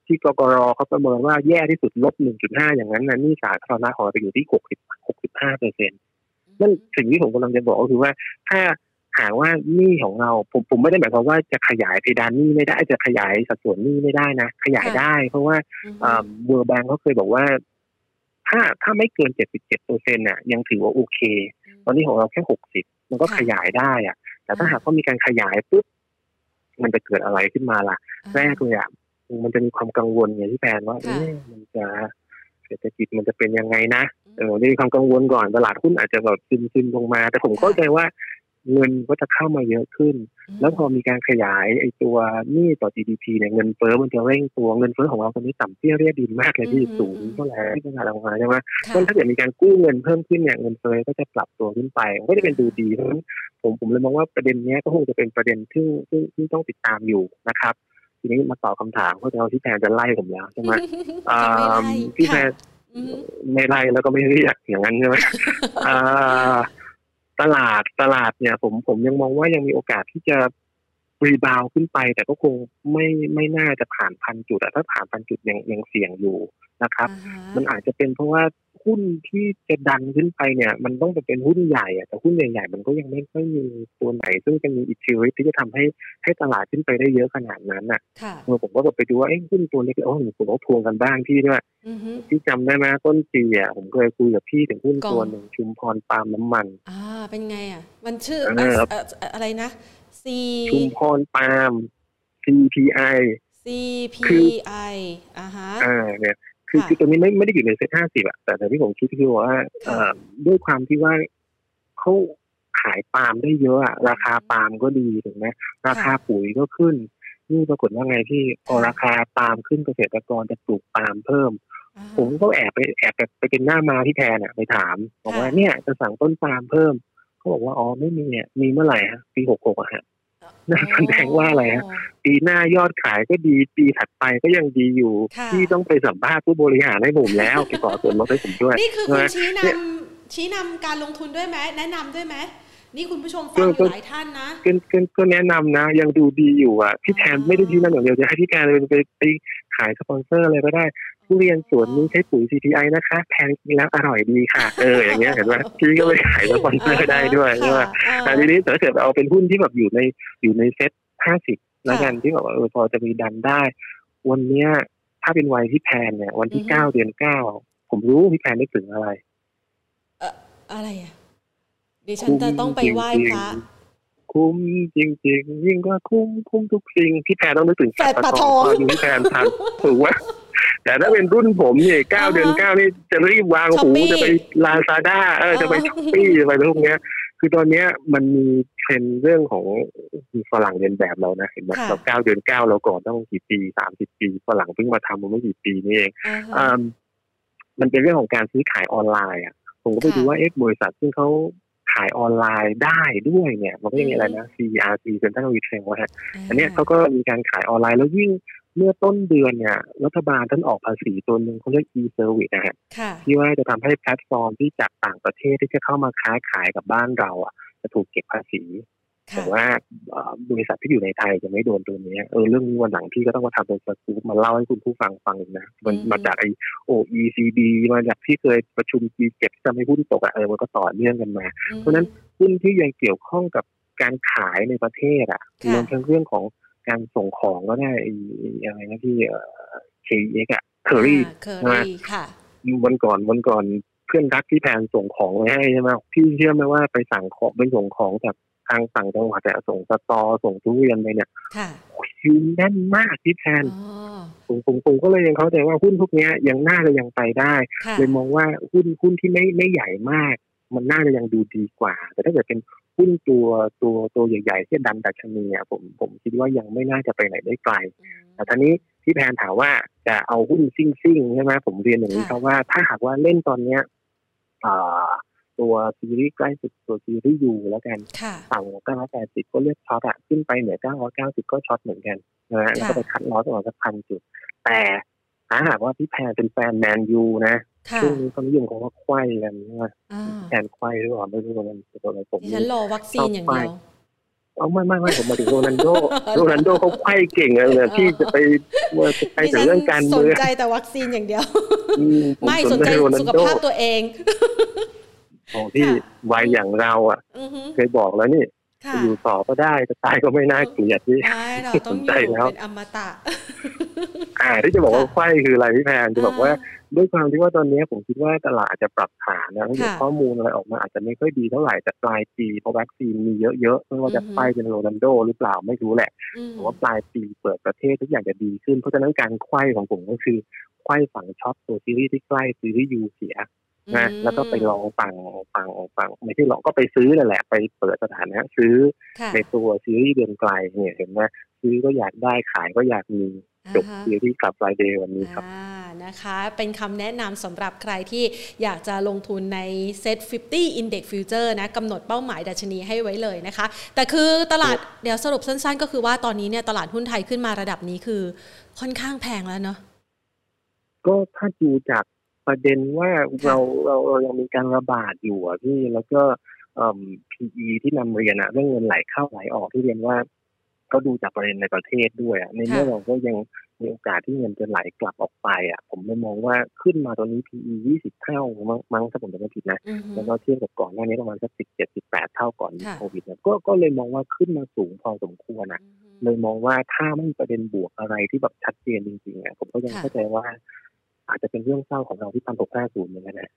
ที่กกรเขาประเมินว่าแย่ที่สุดลบ1.5อย่างนั้นนะนี่สาธารณะของเราไปอยู่ที่60 65เปอร์เซ็นต์นั่นสิ่งที่ผมกำลังจะบอกก็คือว่าถ้าหากว่านี่ของเราผมผมไม่ได้หมายความว่าจะขยายเพดานนี่ไม่ได้จะขยายสัดส่วนนี่ไม่ได้นะ ขยายได้ เพราะว่าเบอร์แบงก์เขาเคยบอกว่า ถ้าถ้าไม่เกิน77เปอร์เซ็นต์น่ะยังถือว่าโอเค ตอนนี้ของเราแค่60มันก็ขยายได้อะ แต่ถ้าหากว่ามีการขยายปุ๊บมันจะเกิดอะไรขึ้นมาล่ะ แรกเลยอะมันจะมีความกังวลไงที่แพนว่าเอ๊ะมันจะเศรษฐกิจมันจะเป็นยังไงนะเออมีความกังวลก่อนตลาดหุ้นอาจจะแบบซึมซึมลงมา แต่ผมเข้าใจว่า เงินก็จะเข้ามาเยอะขึ้น แล้วพอมีการขยายไอ้ตัวหนี้ต่อ GDP เนี่ยเงินเฟ้อมันจะเร่งตัวเงินเฟ้อของเราตอนนี้ต่ำเตี้ยเรียดินมากเลยที่สูงเท่าไหร่ที่ขนาดออกมาใช่ไหมเพราะถ้าเกิดมีการกู้เงินเพิ่มขึ้นเนี่ยเงินเฟ้อก็จะปรับตัวขึ้นไปก็จะเป็นดูดีเพราะฉะนั้นผมผมเลยมองว่าประเด็นนี้ก็คงจะเป็นประเด็นที่ที่ที่ต้องติดตามอยู่นะครับ ทีนี้มาตอบคาถามเพราะเราที่แทนจะไล่ผมแล้วใช่ไหมพี่แทนไม่ไล่แล้วก็ไม่เรียกอย่างนั้นใช่ไหม ตลาดตลาดเนี่ย ผมผมยังมองว่ายังมีโอกาสที่จะรีบาวขึ้นไป แต่ก็คงไม่ไม่น่าจะผ่านพันจุดอะถ้าผ่านพันจุดยังยังเสี่ยงอยู่นะครับ มันอาจจะเป็นเพราะว่า หุ้นที่จะดันขึ้นไปเนี่ย มันต้องเป็นหุ้นใหญ่อะแต่หุ้นใหญ่ๆมันก็ยังไม่ค่อยมีตัวไหน ซึ่งจะมีอิทธิฤทธิ์ที่จะทำให้ให้ตลาดขึ้นไปได้เยอะขนาดนั้นอะเมื่อผมก็แบบไปดูว่าเอ้หุ้นตัวนี้โอ้ผมก็ทวงกันบ้างพี่ด้วยที่จำได้ไหมต้นปีอะผมเคยคุยกับพี่ถึงหุ้นตัวหนึ่งชุมพรปาล์มน้ำมัน อ่าเป็นไงอะ มันชื่ออะไรนะ C ชุมพรปาล์ม CPI CPI อ่าฮะอ่าเนี่ย คือคือตัวนี้ไม่ไม่ได้อยู่ในเซ็ตห้าสิบอะแต่แต่ที่ผมคิดคือว่าด้วยความที่ว่าเขาขายปาล์มได้เยอะอะราคาปาล์มก็ดีถูกไหมราคาปุ๋ยก็ขึ้นนี่ปรากฏว่าไงที่พอราคาปาล์มขึ้นเกษตรกรจะปลูกปาล์มเพิ่ม ผมก็แอบไปแอบไปเป็นหน้ามาที่แทนอะไปถามบอกว่าเนี่ยจะสั่งต้นปาล์มเพิ่มเขาบอกว่าอ๋อไม่มีเนี่ยมีเมื่อไหร่ฮะปีหกหกอะฮะ นั่นแสดงว่าอะไรฮะปีหน้ายอดขายก็ดีปีถัดไปก็ยังดีอยู่ที่ต้องไปสัมภาษณ์ผู้บริหารให้ผมแล้วไปขอส่วนลดให้ผมด้วยนี่คือคุณชี้นำชี้นำการลงทุนด้วยไหมแนะนำด้วยไหมนี่คุณผู้ชมฟังอยู่หลายท่านนะก็แนะนำนะ ยังดูดีอยู่อะพี่แทนไม่ได้ชี้นำอย่างเดียวจะให้พี่แทนไปไปขายสปอนเซอร์อะไรก็ได้ ทุเรียนสวนนี้ใช้ปุ๋ย CPI นะคะ แพงจริงแล้วอร่อยดีค่ะ เอออย่างเงี้ยเห็นไหมพี่ก็ไปขายสปอนเซอร์ได้ด้วยใช่ไหมแต่ทีนี้ถ้าเกิดเอาเป็นหุ้นที่แบบอยู่ในอยู่ในเซ็ตห้าสิบแล้วกันที่แบบว่าเออพอจะมีดันได้ วันเนี้ยถ้าเป็นวัยพี่แพนเนี่ย วันที่เก้าเดือนเก้าผมรู้พี่แพนได้ถึงอะไร เอ่ออะไรอะดิฉันจะต้องไปไหว้พระคุ้มจริง ๆ ยิ่งกว่าคุ้มคุ้มทุกสิ่งพี่แพนต้องนึกถึงแฟนปะทองพี่แพนทันถูกไหม แต่ถ้าเป็นรุ่นผมเนี่ยเก้าเดือนเก้านี่จะรีบวางหูจะไปลาซาด้าเออจะไปช้อปปี้จะไปพวกเนี้ย คือตอนเนี้ยมันมีเทรรนเรื่องของฝรั่งเรียนแบบเรานะเห็นไหมเราเก้าเดือนเก้าเราก่อนต้องกี่ปีสามสิบปีฝรั่งเพิ่งมาทำมันไม่กี่ปีนี่เองมันเป็นเรื่องของการซื้อขายออนไลน์อะผมก็ไปดูว่าเอ๊ะบริษัทซึ่งเขาขายออนไลน์ได้ด้วยเนี่ย มันก็ยังมีอะไรนะ CRC Central Retail ฮะอันนี้เขาก็มีการขายออนไลน์แล้วยิ่ง เมื่อต้นเดือนเนี่ย รัฐบาลท่านออกภาษีตัวหนึ่งเขาเรียก e-service นะฮะที่ว่าจะทำให้แพลตฟอร์มที่จากต่างประเทศที่จะเข้ามาค้าขายกับบ้านเราอะ จะถูกเก็บภาษี แต่ว่าบริษัทที่อยู่ในไทยจะไม่โดนตัวนี้เออเรื่องนี้วันหลังพี่ก็ต้องมาทำเป็นสกู๊ปมาเล่าให้คุณผู้ฟังฟังนะมันมาจากไอโอ OECD มาจากที่เคยประชุม G7 ที่ทำให้หุ้นตกอะเออมันก็ต่อเนื่องกันมา เพราะนั้นหุ้นที่ยังเกี่ยวข้องกับการขายในประเทศอะรวมทั้งเรื่องของ การส่งของก็ได้อะไรนะที่เอเ KEX อะเคอรี่นะค่ะวันก่อนวันก่อนเพื่อนรักที่แพนส่งของไว้ให้ใช่ไหมพี่เชื่อไหมว่าไปสั่งของไปส่งของจากทางฝั่งจังหวัดแต่ส่งสตอส่งทุเรียนไปเนี่ยคิวแน่นมากที่แทนผมผมผมก็เลยยังเข้าใจว่าหุ้นพวกนี้ยังน่าจะยังไปได้ เลยมองว่าหุ้นหุ้นที่ไม่ไม่ใหญ่มาก มันน่าจะยังดูดีกว่า แต่ถ้าเกิดเป็น หุ้นตัวตัวตัวใหญ่ๆที่ดันดัชนีอะผมผมคิดว่ายังไม่น่าจะไปไหนได้ไกลแต่ทีนี้ที่แพนถามว่าจะเอาหุ้นซิ่งซิ่งใช่ไหมผมเรียนอย่างนี้ครับว่าถ้าหากว่าเล่นตอนเนี้ยอ่าตัวซีรีส์ใกล้สุดตัวซีรีส์ยูแล้วกันฝั่งเก้าร้อยแปดสิบก็เลือกช็อตอะขึ้นไปเหนือเก้าร้อยเก้าสิบก็ช็อตเหมือนกันนะฮะแล้วก็ไปคัดล้อประมาณสักพันจุดแต่ถ้าหากว่าพี่แพนเป็นแฟนแมนยูนะ ช่วงนี้เขานิยมเขาว่าควายกันนะแทนควายหรือเปล่าไม่รู้มันตัวอะไรผมฉันรอวัคซีนอย่างเดียวเอาไม่ไม่ไม่ผมมาถึงโรนันโดโรนันโดเขาไข้เก่งเลยที่จะไปจะไปถึงเรื่องการเมืองสนใจแต่วัคซีนอย่างเดียวไม่สนใจสุขภาพตัวเองของที่วัยอย่างเราอะเคยบอกแล้วนี่ อยู่ต่อก็ได้จะตายก็ไม่น่าเกลียดที่สนใจแล้วเป็นอมตะอ่าที่จะบอกว่าไข้คืออะไรพี่แพนจะบอกว่าด้วยความที่ว่าตอนนี้ผมคิดว่าตลาดอาจจะปรับฐานนะเดี๋ยวข้อมูลอะไรออกมาอาจจะไม่ค่อยดีเท่าไหร่แต่ปลายปีพอวัคซีนมีเยอะๆไม่ว่าจะไปเป็นโรนันโดหรือเปล่าไม่รู้แหละแต่ว่าปลายปีเปิดประเทศทุกอย่างจะดีขึ้นเพราะฉะนั้นการไข้ของผมก็คือไข้ฝั่งช็อปตัวซีรีส์ที่ใกล้ซีรีส์ยูเสีย นะแล้วก็ไปลองฟังฟังฟังไม่ใช่ลองก็ไปซื้อนั่นแหละ ไปเปิดสถานะซื้อในตัวซีรีส์เดือนไกลเนี่ยเห็นไหมซื้อก็อยากได้ขายก็อยากมีจบซีรีส์กลับไฟเดย์วันนี้ครับนะคะเป็นคำแนะนำสำหรับใครที่อยากจะลงทุนใน Set 50 Index Future นะกำหนดเป้าหมายดัชนีให้ไว้เลยนะคะ แต่คือตลาดเดี๋ยวสรุปสั้นๆ ก็คือว่าตอนนี้เนี่ยตลาดหุ้นไทยขึ้นมาระดับนี้คือค่อนข้างแพงแล้วเนาะก็ถ้าดูจาก ประเด็นว่าเราเราเรายังมีการระบาดอยู่อะพี่แล้วก็เอ่อ PE ที่นำเรียนอะเรื่องเงินไหลเข้าไหลออกที่เรียนว่า ก็ดูจากประเด็นในประเทศด้วยอะในเมื่อเราก็ยังมีโอกาสที่เงินจะไหลกลับออกไปอะ ผมเลยมองว่าขึ้นมาตอนนี้ PE 20เท่ามั้งถ้าผมจำไม่ผิดนะแล้วก็เทียบกับก่อนหน้านี้ประมาณสัก17 18เท่าก่อนโควิดเนี่ยก็ก็เลยมองว่าขึ้นมาสูงพอสมควรอะ เลยมองว่าถ้าไม่มีประเด็นบวกอะไรที่แบบชัดเจนจริงๆอะผมก็ยังเข้าใจว่า อาจจะเป็นเรื่องเศร้าของเราที่พันหกห้าศูนย์เหมือนกันนะ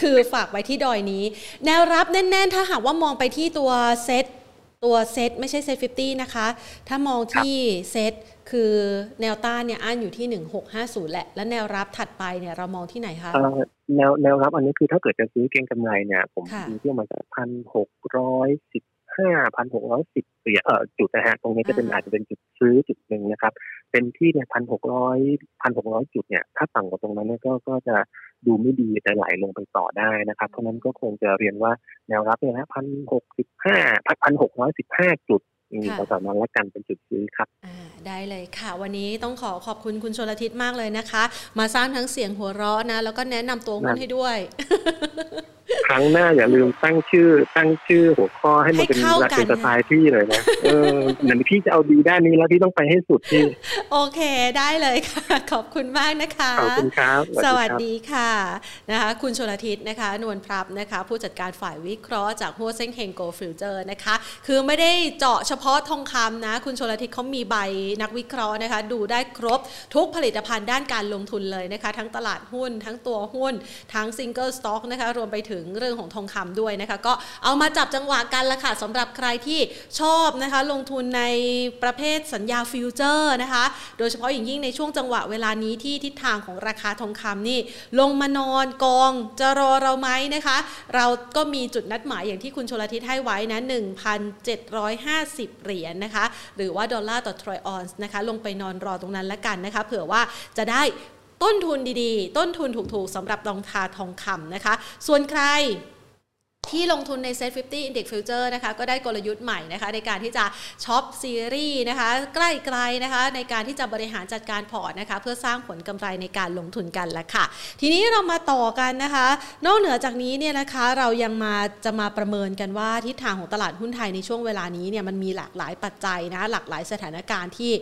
คือฝากไว้ที่ดอยนี้ แนวรับแน่น ๆ ถ้าหากว่ามองไปที่ตัวเซตตัวเซตไม่ใช่เซต50นะคะ ถ้ามองที่เซตคือแนวต้านเนี่ยอันอยู่ที่ 1650 แหละ แล้วแนวรับถัดไปเนี่ยเรามองที่ไหนคะแนวแนวรับอันนี้คือถ้าเกิดจะซื้อเก็งกำไรเนี่ย ผมดูที่มาจากพันหกร้อยสิบ ห้าพันหกร้อยสิบเสียเอ่อจุดนะฮะตรงนี้จะเป็นอาจจะเป็นจุดซื้อจุดหนึ่งนะครับ เป็นที่เนี่ยพันหกร้อยพันหกร้อยจุดเนี่ย ถ้าต่ำกว่าตรงนั้นเนี่ยก็ก็จะดูไม่ดีจะไหลลงไปต่อได้นะครับ เพราะนั้นก็คงจะเรียนว่าแนวรับเนี่ยนะพันหกสิบห้าพันหกร้อยสิบห้าจุดเราสามารถละกันเป็นจุดซื้อครับได้เลยค่ะ วันนี้ต้องขอขอบคุณคุณชลทิศมากเลยนะคะ มาสร้างทั้งเสียงหัวเราะนะ แล้วก็แนะนำตัวหุ้นให้ด้วย ครั้งหน้าอย่าลืมตั้งชื่อ ตั้งชื่อหัวข้อให้มันเป็นหลักเป็นสไตล์พี่เลยนะเออเหมือนพี่จะเอาดีด้านนี้แล้วพี่ต้องไปให้สุดพี่ โอเคได้เลยค่ะ ขอบคุณมากนะคะขอบคุณครับ สวัสดีค่ะนะคะ คุณชลทิศนะคะ นวลพลับนะคะ ผู้จัดการฝ่ายวิเคราะห์จากฮั่วเซ่งเฮงโกลด์ฟิวเจอร์นะคะ คือไม่ได้เจาะเฉพาะทองคำนะ คุณชลทิศเขามีใบนักวิเคราะห์นะคะ ดูได้ครบทุกผลิตภัณฑ์ด้านการลงทุนเลยนะคะ ทั้งตลาดหุ้น ทั้งตัวหุ้น ทั้ง single stock นะคะ รวมไปถึงเรื่องของทองคำด้วยนะคะ ก็เอามาจับจังหวะกันละค่ะสำหรับใครที่ชอบนะคะลงทุนในประเภทสัญญาฟิวเจอร์นะคะ โดยเฉพาะอย่างยิ่งในช่วงจังหวะเวลานี้ที่ทิศทางของราคาทองคำนี่ ลงมานอนกองจะรอเราไหมนะคะ เราก็มีจุดนัดหมายอย่างที่คุณชลทิศให้ไว้นะ 1,750 เหรียญนะคะ หรือว่าดอลลาร์ต่อทรอยออนส์นะคะลงไปนอนรอตรงนั้นแล้วกันนะคะ เผื่อว่าจะได้ ต้นทุนดีๆ ต้นทุนถูกๆสำหรับรองทาทองคำนะคะ ส่วนใคร ที่ลงทุนใน Set 50 Index Future นะคะก็ได้กลยุทธ์ใหม่นะคะในการที่จะช็อปซีรีส์นะคะใกล้ๆนะคะในการที่จะบริหารจัดการพอร์ตนะคะเพื่อสร้างผลกำไรในการลงทุนกันละค่ะ ทีนี้เรามาต่อกันนะคะ นอกเหนือจากนี้เนี่ยนะคะเรายังมาจะมาประเมินกันว่าทิศทางของตลาดหุ้นไทยในช่วงเวลานี้เนี่ยมันมีหลากหลายปัจจัยนะหลากหลายสถานการณ์ที่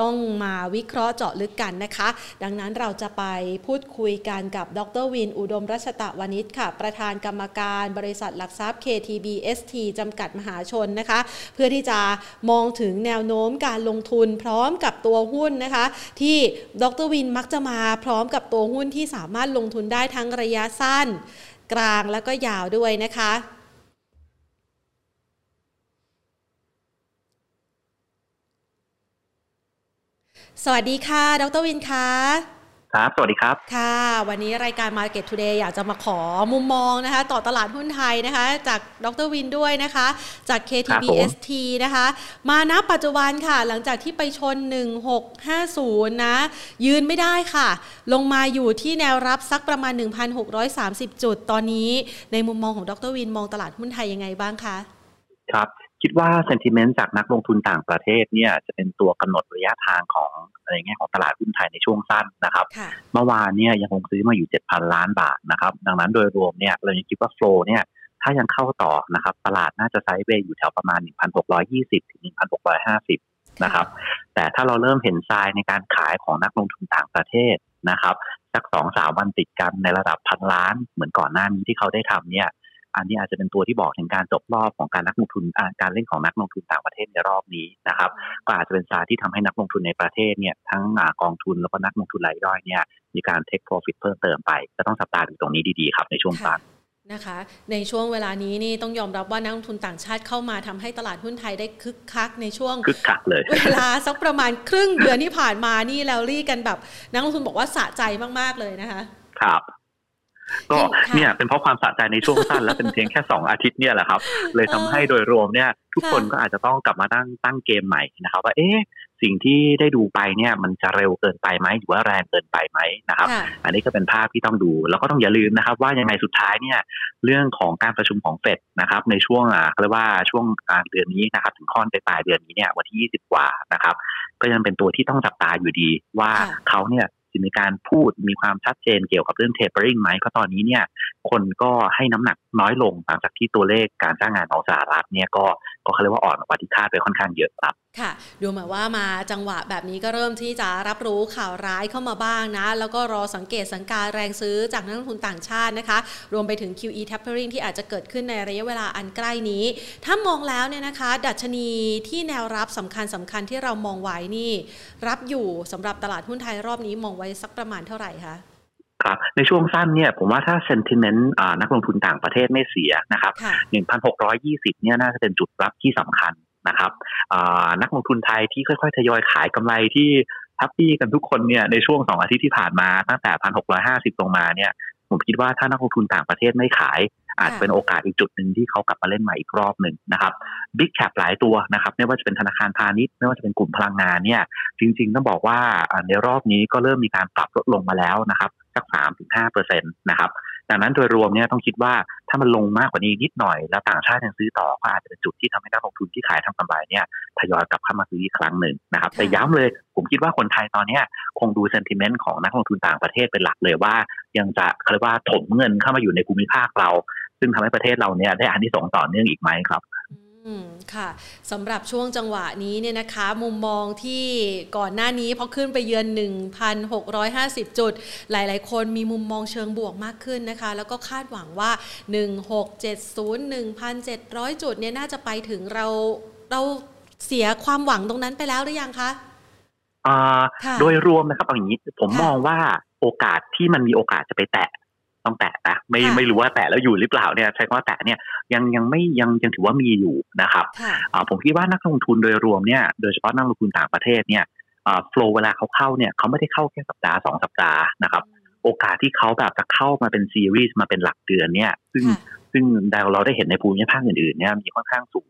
ต้องมาวิเคราะห์เจาะลึกกันนะคะ ดังนั้นเราจะไปพูดคุยกันกับดรวิน อุดมรัชตะวณิชค่ะ ประธานกรรมการบริษัทหลักทรัพย์ KTB ST จำกัดมหาชนนะคะ เพื่อที่จะมองถึงแนวโน้มการลงทุนพร้อมกับตัวหุ้นนะคะ ที่ดรวินมักจะมาพร้อมกับตัวหุ้นที่สามารถลงทุนได้ทั้งระยะสั้น กลางแล้วก็ยาวด้วยนะคะสวัสดีค่ะ ดรวินค่ะ ครับ สวัสดีครับ ค่ะ วันนี้รายการ Market Today อยากจะมาขอมุมมองนะคะ ต่อตลาดหุ้นไทยนะคะ จากดรวินด้วยนะคะ จาก KTBST นะคะ มาณปัจจุบันค่ะ หลังจากที่ไปชน 1650 นะ ยืนไม่ได้ค่ะ ลงมาอยู่ที่แนวรับสักประมาณ 1,630 จุด ตอนนี้ในมุมมองของดรวินมองตลาดหุ้นไทยยังไงบ้างคะ ครับ คิดว่าเซนติเมนต์จากนักลงทุนต่างประเทศเนี่ยจะเป็นตัวกำหนดระยะทางของอะไรเงี้ยของตลาดหุ้นไทยในช่วงสั้นนะครับ เมื่อวานเนี่ยยังคงซื้อมาอยู่ 7,000 ล้านบาทนะครับ ดังนั้นโดยรวมเนี่ยเรายังคิดว่าโฟลเนี่ยถ้ายังเข้าต่อนะครับตลาดน่าจะไซด์เวย์อยู่แถวประมาณ 1,620 ถึง 1,650 นะครับ แต่ถ้าเราเริ่มเห็นทรายในการขายของนักลงทุนต่างประเทศนะครับสักสองสามวันติดกันในระดับพันล้านเหมือนก่อนหน้านี้ที่เขาได้ทำเนี่ย อันนี้อาจจะเป็นตัวที่บอกถึงการจบรอบของการนักลงทุนการเล่นของนักลงทุนต่างประเทศในรอบนี้นะครับ ก็อาจจะเป็นสาที่ทำให้นักลงทุนในประเทศเนี่ยทั้งกองทุนแล้วก็นักลงทุนรายย่อยเนี่ยมีการเทคโปรฟิตเพิ่มเติมไปจะต้องสับตาดูตรงนี้ดีๆครับในช่วงสั้นนะคะในช่วงเวลานี้นี่ต้องยอมรับว่านักลงทุนต่างชาติเข้ามาทำให้ตลาดหุ้นไทยได้คึกคักในช่วงคึกคักเลย เวลาสักประมาณครึ่งเดือนที่ผ่านมานี่แล้วรีกันแบบ นักลงทุนบอกว่าสะใจมากๆเลยนะคะ ครับ ก็เนี่ยเป็นเพราะความสะใจในช่วงสั้น และเป็นเพียงแค่สองอาทิตย์เนี่ยแหละครับ เลยทำให้โดยรวมเนี่ย ทุกคนก็อาจจะต้องกลับมาตั้งตั้งเกมใหม่นะครับ ว่าเอ๊ะสิ่งที่ได้ดูไปเนี่ยมันจะเร็วเกินไปไหมหรือว่าแรงเกินไปไหมนะครับ อันนี้ก็เป็นภาพที่ต้องดู แล้วก็ต้องอย่าลืมนะครับ ว่ายังไงสุดท้ายเนี่ยเรื่องของการประชุมของเฟดนะครับ ในช่วงอ่าเรียกว่าช่วงกลางเดือนนี้นะครับ ถึงค่อนไปปลายเดือนนี้เนี่ยวันที่ 20 กว่านะครับ ก็ยังเป็นตัวที่ต้องจับตาอยู่ดีว่าเขาเนี่ย จะมีการพูดมีความชัดเจนเกี่ยวกับเรื่อง tapering ไหมเพราะตอนนี้เนี่ยคนก็ให้น้ำหนักน้อยลงหลังจากที่ตัวเลขการจ้างงานของสหรัฐเนี่ยก็ก็เขาเรียกว่าอ่อนกว่าที่คาดไปค่อนข้างเยอะครับ ค่ะดูเหมือนว่ามาจังหวะแบบนี้ก็เริ่มที่จะรับรู้ข่าวร้ายเข้ามาบ้างนะ แล้วก็รอสังเกตสังการแรงซื้อจากนักลงทุนต่างชาตินะคะ รวมไปถึง QE tapering ที่อาจจะเกิดขึ้นในระยะเวลาอันใกล้นี้ ถ้ามองแล้วเนี่ยนะคะ ดัชนีที่แนวรับสำคัญสำคัญที่เรามองไว้นี่ รับอยู่สำหรับตลาดหุ้นไทยรอบนี้มองไว้สักประมาณเท่าไหร่คะครับในช่วงสั้นเนี่ยผมว่าถ้าเซนติเมนต์นักลงทุนต่างประเทศไม่เสียนะครับ1,620เนี่ยน่าจะเป็นจุดรับที่สำคัญ นะครับนักลงทุนไทยที่ค่อยๆทยอยขายกำไรที่แฮปปี้กันทุกคนเนี่ยในช่วงสองอาทิตย์ที่ผ่านมาตั้งแต่พันหกร้อยห้าสิบลงมาเนี่ยผมคิดว่าถ้านักลงทุนต่างประเทศไม่ขาย อาจเป็นโอกาสอีกจุดหนึ่งที่เขากลับมาเล่นใหม่อีกรอบหนึ่งนะครับบิ๊กแคปหลายตัวนะครับไม่ว่าจะเป็นธนาคารพาณิชย์ไม่ว่าจะเป็นกลุ่มพลังงานเนี่ยจริงๆต้องบอกว่าในรอบนี้ก็เริ่มมีการปรับลดลงมาแล้วนะครับสักสามถึงห้าเปอร์เซ็นต์นะครับ ดังนั้นโดยรวมเนี่ยต้องคิดว่าถ้ามันลงมากกว่านี้นิดหน่อยแล้วต่างชาติยังซื้อต่อก็อาจจะเป็นจุดที่ทำให้นักลงทุนที่ขายทำกำไรเนี่ยทยอยกลับเข้ามาซื้ออีกครั้งหนึ่งนะครับแต่ย้ำเลยผมคิดว่าคนไทยตอนนี้คงดูเซนติเมนต์ของนักลงทุนต่างประเทศเป็นหลักเลยว่า ยังจะเรียกว่าถมเงินเข้ามาอยู่ในภูมิภาคเรา ซึ่งทำให้ประเทศเราเนี่ยได้อันที่สองต่อเนื่องอีกไหมครับ ค่ะสำหรับช่วงจังหวะนี้เนี่ยนะคะ มุมมองที่ก่อนหน้านี้พอขึ้นไปเยือน 1,650 จุด หลายๆ คนมีมุมมองเชิงบวกมากขึ้นนะคะ แล้วก็คาดหวังว่า 1670 1,700 จุดเนี่ยน่าจะไปถึงเราเราเสียความหวังตรงนั้นไปแล้วหรือยังคะโดยรวมนะครับอย่างนี้ผมมองว่าโอกาสที่มันมีโอกาสจะไปแตะ ต้องแตะนะไม่ไม่รู้ว่าแตะแล้วอยู่หรือเปล่าเนี่ยใช้คำว่าแตะเนี่ยยังยังไม่ยังยังถือว่ามีอยู่นะครับผมคิดว่านักลงทุนโดยรวมเนี่ยโดยเฉพาะนักลงทุนต่างประเทศเนี่ยโฟล์เวลาเขาเข้าเนี่ยเขาไม่ได้เข้าแค่สัปดาห์สองสัปดาห์นะครับโอกาสที่เขาแบบจะเข้ามาเป็นซีรีส์มาเป็นหลักเดือนเนี่ย ซึ่งซึ่งเราได้เห็นในภูมิภาคอื่นๆเนี่ยมีค่อนข้างสูง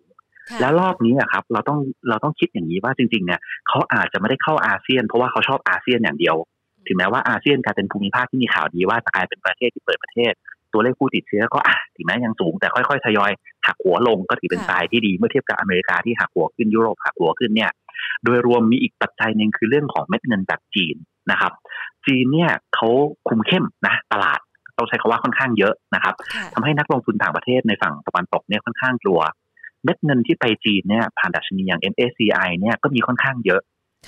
แล้วรอบนี้อะครับเราต้องเราต้องคิดอย่างนี้ว่าจริงๆเนี่ยเขาอาจจะไม่ได้เข้าอาเซียน เพราะว่าเขาชอบอาเซียนอย่างเดียว ถึงแม้ว่าอาเซียนกลายเป็นภูมิภาคที่มีข่าวดีว่าจะกลายเป็นประเทศที่เปิดประเทศ ตัวเลขผู้ติดเชื้อก็อะถึงแม้ยังสูงแต่ค่อยๆทยอยหักหัวลงก็ถือเป็นทรายที่ดีเมื่อเทียบกับอเมริกาที่หักหัวขึ้นยุโรปหักหัวขึ้นเนี่ย โดยรวมมีอีกปัจจัยหนึ่งคือเรื่องของเม็ดเงินจากจีนนะครับ จีนเนี่ยเขาคุมเข้มนะตลาดต้องใช้คำว่าค่อนข้างเยอะนะครับทำให้นักลงทุนต่างประเทศในฝั่งตะวันตกเนี่ยค่อนข้างกลัว เม็ดเงินที่ไปจีนเนี่ยผ่านดัชนีอย่าง MSCI เนี่ยก็มีค่อนข้างเยอะ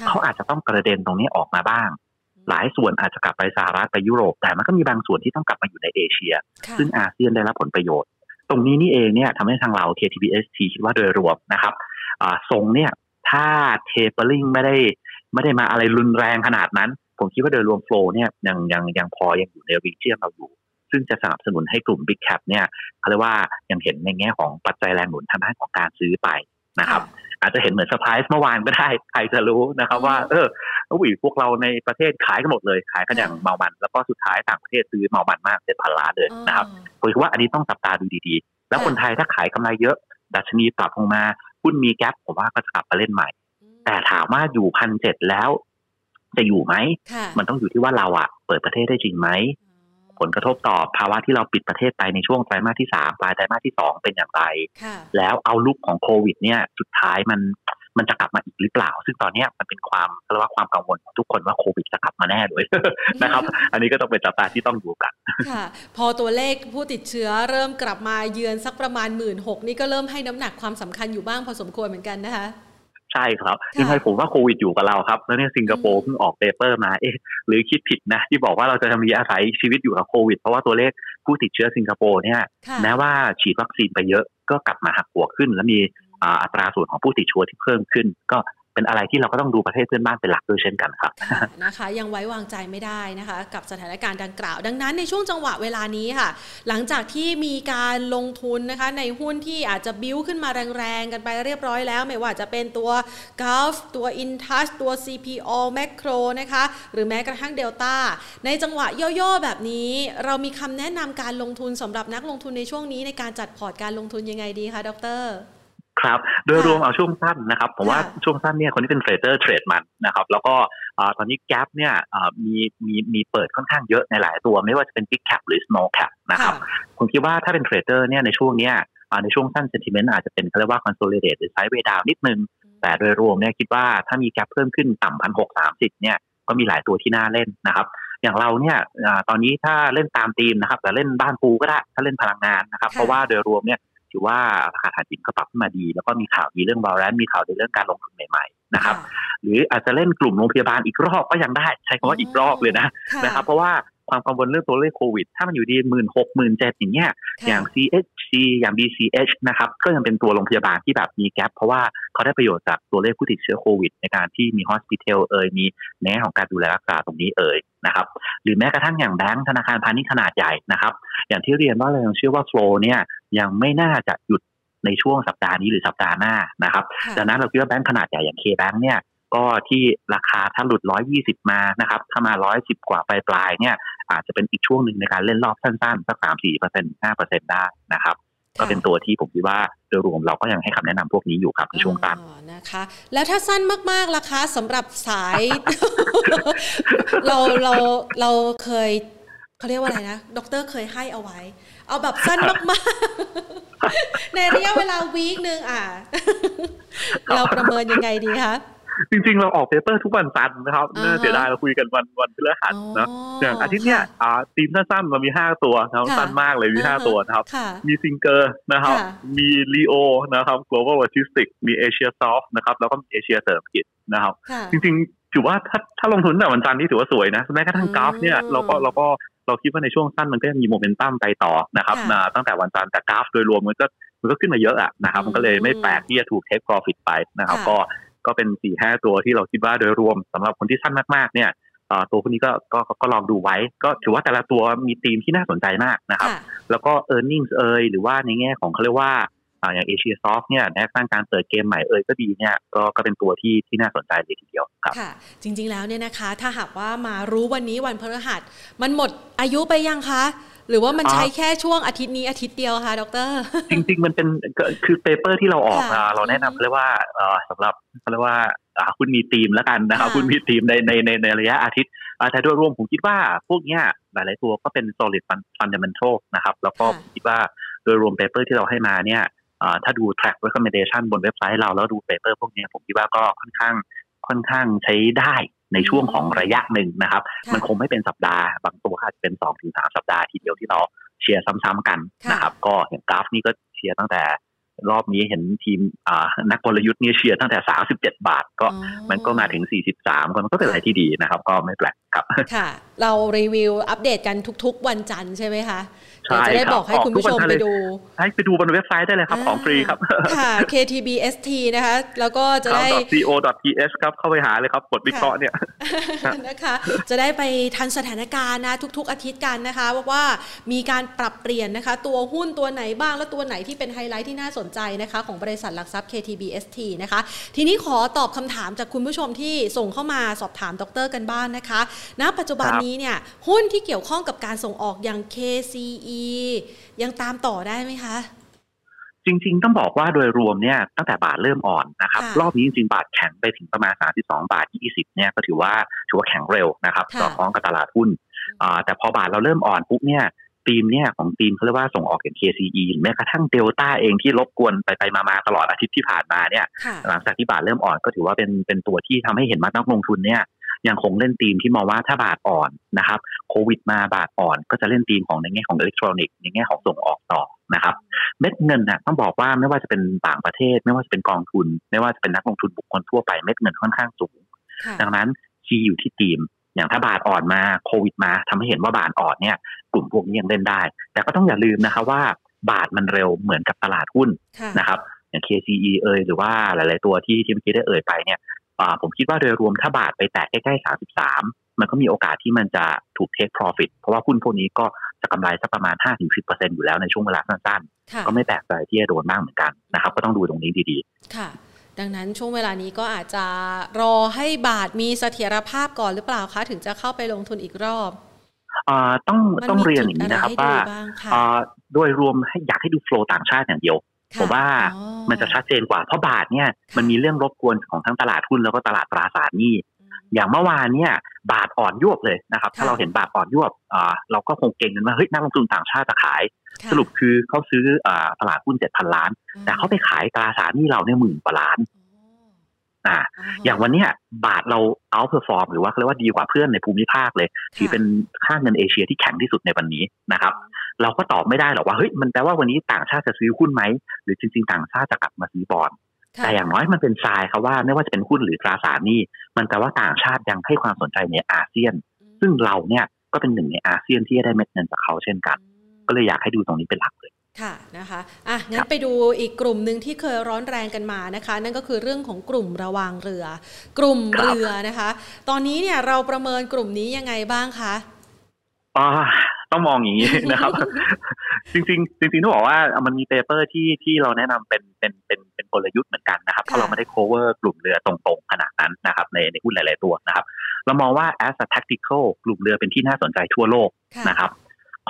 เขาอาจจะต้องกระเด็นตรงนี้ออกมาบ้าง หลายส่วนอาจจะกลับไปสหรัฐไปยุโรป แต่มันก็มีบางส่วนที่ต้องกลับมาอยู่ในเอเชีย ซึ่งอาเซียนได้รับผลประโยชน์ ตรงนี้นี่เองเนี่ยทำให้ทางเรา KTBST คิดว่าโดยรวมนะครับทรงเนี่ยถ้า tapering ไม่ได้ไม่ได้มาอะไรรุนแรงขนาดนั้น ผมคิดว่าโดยรวม flow เนี่ยยังยังยังพอยังอยู่ใน region เราอยู่ ซึ่งจะสนับสนุนให้กลุ่ม Big Cap เนี่ยเขาเรียกว่ายังเห็นในแง่ของปัจจัยแรงหนุนทางด้านของการซื้อไปนะครับ อาจจะเห็นเหมือนเซอร์ไพรส์เมื่อวานก็ได้ใครจะรู้นะครับ ว่า เออวิพวกเราในประเทศขายกันหมดเลยขายกันอย่างเมามัน แล้วก็สุดท้ายต่างประเทศซื้อเมามันมากเจ็ดพันล้านเลยนะครับผมคิดว่าอันนี้ต้องจับตาดูดีๆ แล้วคนไทยถ้าขายกำไรเยอะ ดัชนีปรับลงมาหุ้นมีแก๊ปผมว่าก็จะกลับมาเล่นใหม่ แต่ถามว่าอยู่พันเจ็ดแล้ว จะอยู่ไหมมันต้องอยู่ที่ว่าเราอะเปิดประเทศได้จริงไหม ผลกระทบต่อภาวะที่เราปิดประเทศไปในช่วงไตรมาสที่สามปลายไตรมาสที่สองเป็นอย่างไร แล้วเอาลุกของโควิด เนี่ยสุดท้ายมันมันจะกลับมาอีกหรือเปล่า ซึ่งตอนนี้มันเป็นความเรียกว่าความกังวลของทุกคนว่าโควิดจะกลับมาแน่เลยนะครับ อันนี้ก็ต้องเป็นจับตาที่ต้องดูกัน ค่ะ พอตัวเลขผู้ติดเชื้อเริ่มกลับมาเยือนสักประมาณหมื่นหกนี่ก็เริ่มให้น้ำหนักความสำคัญอยู่บ้างพอสมควรเหมือนกันนะคะ ใช่ครับยังไงผมว่าโควิดอยู่กับเราครับ แล้วเนี่ยสิงคโปร์เพิ่งออก paper มาเอ๊ะหรือคิดผิดนะ ที่บอกว่าเราจะมีอาศัยชีวิตอยู่กับโควิด เพราะว่าตัวเลขผู้ติดเชื้อสิงคโปร์เนี่ยแม้ว่าฉีดวัคซีนไปเยอะก็กลับมาปักหัวขึ้น แล้วมีอัตราส่วนของผู้ติดเชื้อที่เพิ่มขึ้น ก็ เป็นอะไรที่เราก็ต้องดูประเทศเพื่อนบ้านเป็นหลักด้วยเช่นกันครับนะคะ ยังไว้วางใจไม่ได้นะคะ กับสถานการณ์ดังกล่าว ดังนั้นในช่วงจังหวะเวลานี้ค่ะ หลังจากที่มีการลงทุนนะคะ ในหุ้นที่อาจจะบิ้วขึ้นมาแรงๆ กันไปเรียบร้อยแล้ว ไม่ว่าจะเป็นตัว g u l f ตัว Intouch ตัว CPALL Makro นะคะ หรือแม้กระทั่ง Delta ในจังหวะย่อๆแบบนี้ เรามีคำแนะนำการลงทุนสำหรับนักลงทุนในช่วงนี้ในการจัดพอร์ตการลงทุนยังไงดีคะดร ครับโดยรวมเอาช่วงสั้นนะครับผมว่าช่วงสั้นเนี่ยคนที่เป็นเทรดเดอร์เทรดมันนะครับแล้วก็ตอนนี้แกลบเนี่ยมีมีมีเปิดค่อนข้างเยอะในหลายตัว ไม่ว่าจะเป็น big cap หรือ small cap นะครับผมคิดว่าถ้าเป็นเทรดเดอร์เนี่ยในช่วงเนี้ยในช่วงสั้น sentiment อาจจะเป็นเขาเรียกว่า consolidate หรือ sideways down นิดนึง แต่โดยรวมเนี่ยคิดว่าถ้ามีแกลบเพิ่มขึ้นต่ำพันหกสามสิบเนี่ยก็มีหลายตัวที่น่าเล่นนะครับอย่างเราเนี่ยตอนนี้ถ้าเล่นตามธีมนะครับแต่เล่นบ้านปูก็ได้ถ้าเล่นพลังงานนะครับเพราะว่าโดยรวมเนี่ย ถือว่าราคาถ่านหินก็ปรับขึ้นมาดี แล้วก็มีข่าวดีเรื่องบอลแลนมีข่าวดีเรื่องการลงทุนใหม่ๆนะครับ หรืออาจจะเล่นกลุ่มโรงพยาบาลอีกรอบก็ยังได้ ใช้คำว่าอีกรอบเลยนะนะครับ เพราะว่า ความกังวลเรื่องตัวเลขโควิด ถ้ามันอยู่ดีหมื่นหกหมื่นเจ็ดอย่างเงี้ยอย่าง CHC อย่าง BCH นะครับก็ยังเป็นตัวโรงพยาบาลที่แบบมีแกลบเพราะว่าเขาได้ประโยชน์จากตัวเลขผู้ติดเชื้อโควิด ในการที่มีฮอสพิทอลเอ่ยมีแง่ของการดูแลรักษาตรงนี้เอ่ยนะครับหรือแม้กระทั่งอย่างแบงก์ธนาคารพาณิชย์ขนาดใหญ่นะครับอย่างที่เรียนว่าเรายังเชื่อว่าโฟล์เนี่ยยังไม่น่าจะหยุดในช่วงสัปดาห์นี้หรือสัปดาห์หน้านะครับดังนั้นเราคิดว่าแบงก์ขนาดใหญ่อย่าง KBANK เนี่ย ก็ที่ราคาถ้าหลุด 120 มานะครับถ้ามา 110 กว่าปลายๆเนี่ยอาจจะเป็นอีกช่วงหนึ่งในการเล่นรอบสั้นๆสัก 3 4เปอร์เซ็นต์5เปอร์เซ็นต์ได้นะครับก็เป็นตัวที่ผมคิดว่าโดยรวมเราก็ยังให้คำแนะนำพวกนี้อยู่ครับในช่วงสั้นนะคะ แล้วถ้าสั้นมากๆล่ะคะสำหรับสาย เราเราเราเคยเขาเรียกว่าอะไรนะด็อกเตอร์เคยให้เอาไว้ เอาแบบสั้นมากๆ ในระยะเวลา week หนึ่งอะ เราประเมินยังไงดีคะ จริง ๆ เราออก paper ทุกวันจันทร์นะครับน่าเสียดายเราคุยกันวันวันพฤหัสนะอย่างอาทิตย์เนี้ยอ่าทีมสั้นๆมันมีห้าตัวนะครับสั้นมากเลยมีห้าตัวนะครับ มี SINGER นะครับ มี LEO นะครับ global logistics มี Asiasoft นะครับ แล้วก็มีเอเชียเสริมกิจนะครับ จริง ๆ ถือว่าถ้าถ้าลงทุนแต่วันจันทร์นี่ถือว่าสวยนะแม้กระทั่งกราฟเนี่ยเราก็เราก็เราคิดว่าในช่วงสั้นมันก็มีโมเมนตัมไปต่อนะครับตั้งแต่วันจันทร์แต่กราฟโดยรวมมันก็มันก็ขึ้นมาเยอะอะนะครับ มันก็เลยไม่แปลกที่จะถูกเทคโปรฟิตไปนะครับ ก็ ก็เป็นสี่ห้าตัวที่เราคิดว่าโดยรวมสำหรับคนที่สั้นมากๆเนี่ยตัวพวกนี้ก็ก็ก็ลองดูไว้ ก็ถือว่าแต่ละตัวมีธีมที่น่าสนใจมากนะครับ แล้วก็ e a r n i n g เอยหรือว่าในแง่ของเขาเรียกว่าอย่างเอเชียซอฟเนี่ยแนวสร้างการเปิดเกมใหม่เอ่ยก็ดีเนี่ยก็ก็เป็นตัวที่ที่น่าสนใจเลยทีเดียวครับค่ะ จริงๆแล้วเนี่ยนะคะ ถ้าหากว่ามารู้วันนี้วันพฤหัส มันหมดอายุไปยังคะ หรือว่ามันใช้แค่ช่วงอาทิตย์นี้อาทิตย์เดียวคะดร จริง ๆ มันเป็นคือ paper ที่เราออกเราแนะนำเรียกว่าสำหรับเขาเรียกว่าคุณมีทีมแล้วกันนะครับคุณมีทีมในในในในระยะอาทิตย์แต่โดยรวมผมคิดว่าพวกนี้หลาย ๆ ตัวก็เป็น solid fundamental นะครับ แล้วก็คิดว่าโดยรวม paper ที่เราให้มาเนี่ยถ้าดู track recommendation บนเว็บไซต์เราแล้วดู paper พวกนี้ผมคิดว่าก็ค่อนข้างค่อนข้างใช้ได้ ในช่วงของระยะหนึ่งนะครับ มันคงไม่เป็นสัปดาห์บางตัวอาจจะเป็นสองถึงสามสัปดาห์ทีเดียวที่เราเชียร์ซ้ำๆกันนะครับ ก็เห็นกราฟนี่ก็เชียร์ตั้งแต่รอบนี้เห็นทีมนักกลยุทธ์นี่เชียร์ตั้งแต่ 37 บาทก็มันก็มาถึง 43ก็มันก็เป็นอะไรที่ดีนะครับ ก็ไม่แปลกครับ ค่ะ เรารีวิวอัปเดตกันทุกๆ วันจันทร์ใช่ไหมคะใช่ จะได้บอกให้คุณผู้ชมไปดูให้ไปดูบนเว็บไซต์ได้เลยครับ ของฟรีครับ ค่ะ KTBST นะคะ แล้วก็จะได้ co.th ครับ เข้าไปหาเลยครับบทวิเคราะห์เนี่ยนะคะ จะได้ไปทันสถานการณ์นะ ทุก ๆ อาทิตย์กันนะคะว่ามีการปรับเปลี่ยนนะคะ ตัวหุ้นตัวไหนบ้างและตัวไหนที่เป็นไฮไลท์ที่น่าสนใจนะคะ ของบริษัทหลักทรัพย์ KTBST นะคะ ทีนี้ขอตอบคำถามจากคุณผู้ชมที่ส่งเข้ามาสอบถามดรกันบ้างนนะคะ ณ ปัจจุบันนี้เนี่ยหุ้นที่เกี่ยวข้องกับการส่งออกอย่าง KCE ยังตามต่อได้ไหมคะ จริง ๆ ต้องบอกว่าโดยรวมเนี่ยตั้งแต่บาทเริ่มอ่อนนะครับ รอบนี้จริงๆ บาทแข็งไปถึงประมาณ 32 บาท 20 เนี่ยก็ถือว่าถือว่าแข็งเร็วนะครับต่อคล้องกับตลาดหุ้นแต่พอบาทเราเริ่มอ่อนปุ๊บเนี่ยทีมเนี่ยของทีมเขาเรียกว่าส่งออกอย่าง KCE แม้กระทั่งเดลต้าเองที่รบกวนไปไปมาตลอดอาทิตย์ที่ผ่านมาเนี่ยหลังจากที่บาทเริ่มอ่อนก็ถือว่าเป็นเป็นตัวที่ทำให้เห็นมานักลงทุนเนี่ย ยังคงเล่นทีมที่มองว่าถ้าบาทอ่อนนะครับโควิดมาบาทอ่อนก็จะเล่นทีมของในแง่ของอิเล็กทรอนิกส์ในแง่ของส่งออกต่อนะครับเม็ดเงินน่ะต้องบอกว่าไม่ว่าจะเป็นต่างประเทศ ไม่ว่าจะเป็นกองทุน ไม่ว่าจะเป็นนักลงทุนบุคคลทั่วไปเม็ดเงินค่อนข้างสูง ดังนั้นคีย์อยู่ที่ทีมอย่างถ้าบาทอ่อนมาโควิดมาทำให้เห็นว่าบาทอ่อนเนี่ย กลุ่มพวกนี้ยังเล่นได้ แต่ก็ต้องอย่าลืมนะคะว่าบาทมันเร็วเหมือนกับตลาดหุ้นนะครับอย่าง KCE เอยหรือว่าหลาย ๆ ตัวที่ที่เมื่อกี้ได้เอ่ยไปเนี่ย ผมคิดว่าโดยรวมถ้าบาทไปแตะใกล้ๆ 33 มันก็มีโอกาสที่มันจะถูกเทค profit เพราะว่าหุ้นพวกนี้ก็จะกำไรสักประมาณ 5-10%อยู่แล้วในช่วงเวลาสั้นๆ ก็ไม่แปลกใจที่จะโดนบ้างเหมือนกันนะครับ ก็ต้องดูตรงนี้ดีๆ ค่ะ ดังนั้นช่วงเวลานี้ก็อาจจะรอให้บาทมีเสถียรภาพก่อนหรือเปล่าคะ ถึงจะเข้าไปลงทุนอีกรอบต้องต้องเรียนอย่างนี้นะครับว่าโดยรวมให้อยากให้ดูโฟล์ต่างชาติอย่างเดียว ผมว่ามันจะชัดเจนกว่าเพราะบาทเนี่ยมันมีเรื่องรบกวนของทั้งตลาดหุ้นแล้วก็ตลาดตราสารหนี้อย่างเมื่อวานเนี่ย บาทอ่อนยวบเลยนะครับ ถ้าเราเห็นบาทอ่อนยวบเราก็คงเกร็งกันว่าเฮ้ยนักลงทุนต่างชาติจะขาย สรุปคือเขาซื้อตลาดหุ้นเจ็ดพันล้าน แต่เขาไปขายตราสารหนี้เราเนี่ยหมื่นกว่าล้านอ่าอย่างวันนี้บาทเรา outperform หรือว่าเรียกว่าดีกว่าเพื่อนในภูมิภาคเลย ถือเป็นค่าเงินเอเชียที่แข็งที่สุดในวันนี้นะครับ เราก็ตอบไม่ได้หรอกว่าเฮ้ยมันแปลว่าวันนี้ต่างชาติจะซื้อหุ้นไหมหรือจริง ๆ ต่างชาติจะกลับมาซื้อบอลแต่อย่างน้อยมันเป็นทรายครับว่าไม่ว่าจะเป็นหุ้นหรือตราสารนี่มันแปลว่าต่างชาติยังให้ความสนใจในอาเซียน ซึ่งเราเนี่ยก็เป็นหนึ่งในอาเซียนที่ได้เม็ดเงินจากเขาเช่นกัน ก็เลยอยากให้ดูตรงนี้เป็นหลักเลยค่ะนะคะอะงั้นไปดูอีกกลุ่มหนึ่งที่เคยร้อนแรงกันมานะคะ นั่นก็คือเรื่องของกลุ่มระวางเรือ กลุ่มเรือนะคะ ตอนนี้เนี่ยเราประเมินกลุ่มนี้ยังไงบ้างคะอ่า ต้องมองอย่างนี้นะครับ จริงๆจริงๆต้องบอกว่ามันมีเปเปอร์ที่ที่เราแนะนำเป็นเป็นเป็นเป็นกลยุทธ์เหมือนกันนะครับเพราะเราไม่ได้ cover กลุ่มเรือตรงๆขนาดนั้นนะครับในในหุ้นหลายๆตัวนะครับ เรามองว่า as a tactical กลุ่มเรือเป็นที่น่าสนใจทั่วโลกนะครับ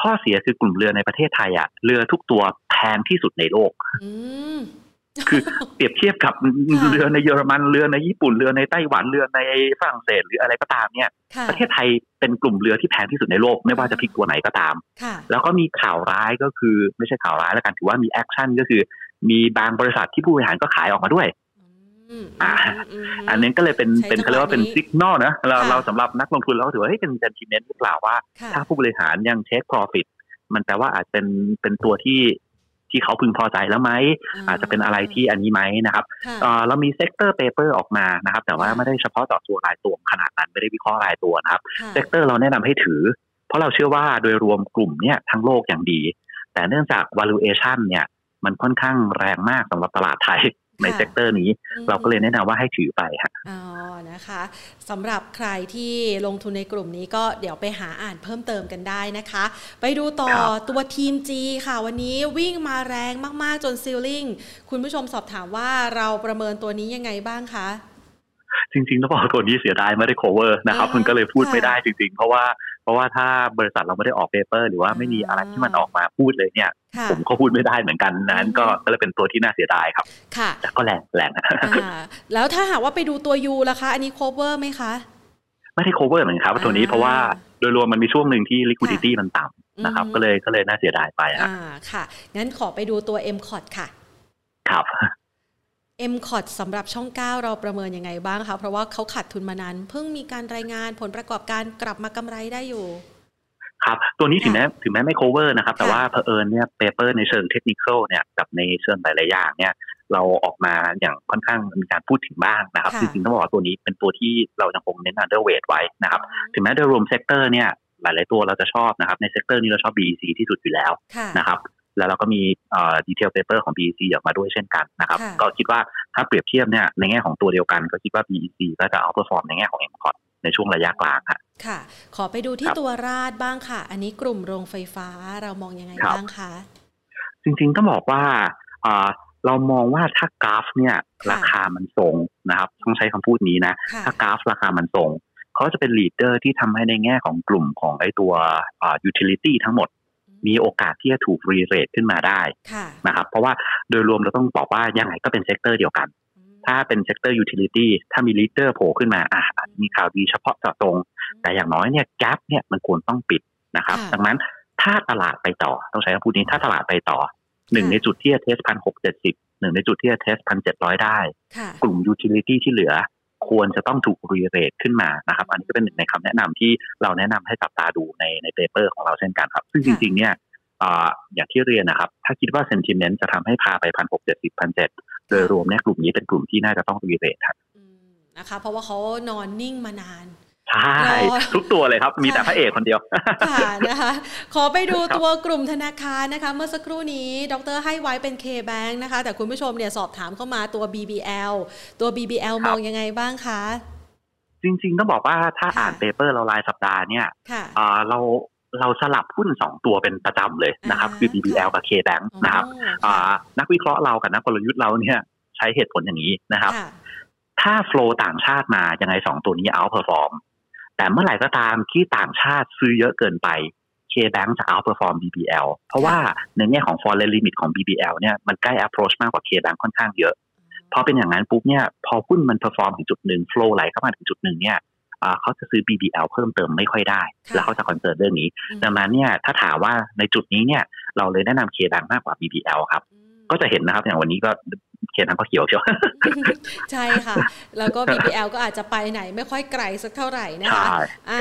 ข้อเสียคือกลุ่มเรือในประเทศไทยอะเรือทุกตัวแพงที่สุดในโลก คือเปรียบเทียบกับเรือในเยอรมันเรือในญี่ปุ่นเรือในไต้หวันเรือในฝรั่งเศสหรืออะไรก็ตามเนี่ย ประเทศไทยเป็นกลุ่มเรือที่แพงที่สุดในโลกไม่ว่าจะพิกตัวไหนก็ตาม แล้วก็มีข่าวร้ายก็คือไม่ใช่ข่าวร้ายแล้วกันถือว่ามี action ก็คือ มีบางบริษัทที่ผู้บริหารก็ขายออกมาด้วยอ่าอันนี้ก็เลยเป็นเป็นเขาเรียกว่าเป็น sig nal นะเราเราสำหรับนักลงทุนเราถือว่าเฮ้ยเป็น sentiment หรือเปล่าว่า ถ้าผู้บริหารยังเช็ค profit มันแปลว่าอาจเป็นเป็นตัวที่ ที่เขาพึงพอใจแล้วไหมอาจจะเป็นอะไรที่อันนี้ไหมนะครับเรามี sector paper ออกมานะครับ แต่ว่าไม่ได้เฉพาะต่อตัวรายตัวขนาดนั้นไม่ได้วิเคราะห์รายตัวนะครับ sector เราแนะนำให้ถือ เพราะเราเชื่อว่าโดยรวมกลุ่มเนี่ยทั้งโลกอย่างดี แต่เนื่องจาก valuation เนี่ยมันค่อนข้างแรงมากสำหรับตลาดไทย ใน sector นี้ เราก็เลยแนะนำว่าให้ถือไปค่ะอ๋อนะคะสำหรับใครที่ลงทุนในกลุ่มนี้ก็เดี๋ยวไปหาอ่านเพิ่มเติมกันได้นะคะ ไปดูต่อตัวทีม G ค่ะ วันนี้วิ่งมาแรงมาก ๆ จน ceiling คุณผู้ชมสอบถามว่าเราประเมินตัวนี้ยังไงบ้างคะจริงๆต้องบอกตัวนี้เสียดายไม่ได้ cover นะครับ มันก็เลยพูดไม่ได้จริงๆ เพราะว่า เพราะว่าถ้าบริษัทเราไม่ได้ออก paper หรือว่าไม่มีอะไรที่มันออกมาพูดเลยเนี่ย ผมก็พูดไม่ได้เหมือนกันนั้นก็ก็เลยเป็นตัวที่น่าเสียดายครับ ค่ะแต่ก็แรงแรงแล้วถ้าหากว่าไปดูตัว U ล่ะคะ อันนี้ cover ไหมคะ ไม่ได้ cover เหมือนครับตัวนี้เพราะว่าโดยรวมมันมีช่วงหนึ่งที่ liquidity มันต่ำนะครับ ก็เลยก็เลยน่าเสียดายไปอ่าค่ะ งั้นขอไปดูตัว M c o t ค่ะ ครับ m c o t สำหรับช่อง 9 เราประเมินยังไงบ้างคะ เพราะว่าเขาขาดทุนมานาน เพิ่งมีการรายงานผลประกอบการกลับมากำไรได้อยู่ ครับ ตัวนี้ถึงแม้ถึงแม้ไม่ cover นะครับ แต่ว่าเพอเอิญเนี่ย paper ในเชิงเทคนิคเนี่ยกับในเชิงหลายๆอย่างเนี่ยเราออกมาอย่างค่อนข้างมีการพูดถึงบ้างนะครับจริงๆต้องบอกว่าตัวนี้เป็นตัวที่เรายังคงเน้น underweight ไว้นะครับ ถึงแม้โดยรวม sector เนี่ยหลาย ๆ ตัวเราจะชอบนะครับ ใน sector นี้เราชอบ BEC ที่สุดอยู่แล้วนะครับ แล้วเราก็มี detail paper ของ BEC ออกมาด้วยเช่นกันนะครับ ก็คิดว่าถ้าเปรียบเทียบเนี่ยในแง่ของตัวเดียวกัน ก็คิดว่า BEC ก็จะ outperform ในแง่ของ m c o t ในช่วงระยะกลางค่ะค่ะ ขอไปดูที่ตัว RATCH บ้างค่ะ อันนี้กลุ่มโรงไฟฟ้าเรามองยังไงบ้างคะจริงๆต้องบอกว่าเรามองว่าถ้า GULF เนี่ยราคามันทรงนะครับ ต้องใช้คำพูดนี้นะ ถ้า GULF ราคามันทรงเขาจะเป็น leader ที่ทำให้ในแง่ของกลุ่มของไอ้ตัว utility ทั้งหมด มีโอกาสที่จะถูก rerate ขึ้นมาได้นะครับเพราะว่าโดยรวมเราต้องบอกว่ายังไงก็เป็น sector เดียวกัน ถ้าเป็น sector utility ถ้ามี leader โผล่ขึ้นมาอะมีข่าวดีเฉพาะเจาะจง แต่อย่างน้อยเนี่ย gap เนี่ยมันควรต้องปิดนะครับดังนั้นถ้าตลาดไปต่อต้องใช้คำพูดนี้ถ้าตลาดไปต่อหนึ่งในจุดที่จะ test พันหกเจ็ดสิบหนึ่งในจุดที่จะ test พันเจ็ดร้อยได้ กลุ่ม utility ที่เหลือ ควรจะต้องถูก rerate ขึ้นมานะครับ อันนี้ก็เป็นหนึ่งในคำแนะนำที่เราแนะนำให้จับตาดูในใน paper ของเราเช่นกันครับ ซึ่งจริงๆเนี่ยอย่างที่เรียนนะครับ ถ้าคิดว่า sentiment จะทำให้พาไปพันหกเจ็ดสิบพันเจ็ดโดยรวมเนี่ยกลุ่มนี้เป็นกลุ่มที่น่าจะต้อง rerate ครับนะคะเพราะว่าเขานอนนิ่งมานาน ใช่ ทุกตัวเลยครับมีแต่พระเอกคนเดียวค่ะนะคะขอไปดูตัวกลุ่มธนาคารนะคะ เมื่อสักครู่นี้ดรให้ไว้เป็น K-Bank นะคะ แต่คุณผู้ชมเนี่ยสอบถามเข้ามาตัว BBL ตัว BBL มองยังไงบ้างคะ จริงๆต้องบอกว่าถ้าอ่านเปเปอร์เรารายสัปดาห์เนี่ยเราเราสลับหุ้นสองตัวเป็นประจำเลยนะครับ คือ BBL กับ K-Bank นะครับนักวิเคราะห์เรากับนักกลยุทธ์เราเนี่ยใช้เหตุผลอย่างนี้นะครับ ถ้า flow ต่างชาติมายังไงสองตัวนี้ outperform แต่เมื่อไหร่ก็ตามที่ต่างชาติซื้อเยอะเกินไป K-Bank จะ outperform BBL เพราะว่าในแง่ของ foreign limit ของ BBL เนี่ยมันใกล้ approach มากกว่า K-Bank ค่อนข้างเยอะพอเป็นอย่างนั้นปุ๊บเนี่ยพอหุ้นมัน perform ถึงจุดหนึ่ง flow ไหลเข้ามาถึงจุดหนึ่งเนี่ยเขาจะซื้อ BBL เพิ่มเติมไม่ค่อยได้ แล้วเขาจะ concern เรื่องนี้ ดังนั้นเนี่ยถ้าถามว่าในจุดนี้เนี่ยเราเลยแนะนำ K-Bank มากกว่า BBL ครับ ก็จะเห็นนะครับ อย่างวันนี้ก็ K-Bank ก็เขียวเชียวใช่ค่ะ แล้วก็ BBL ก็อาจจะไปไหนไม่ค่อยไกลสักเท่าไหร่นะคะ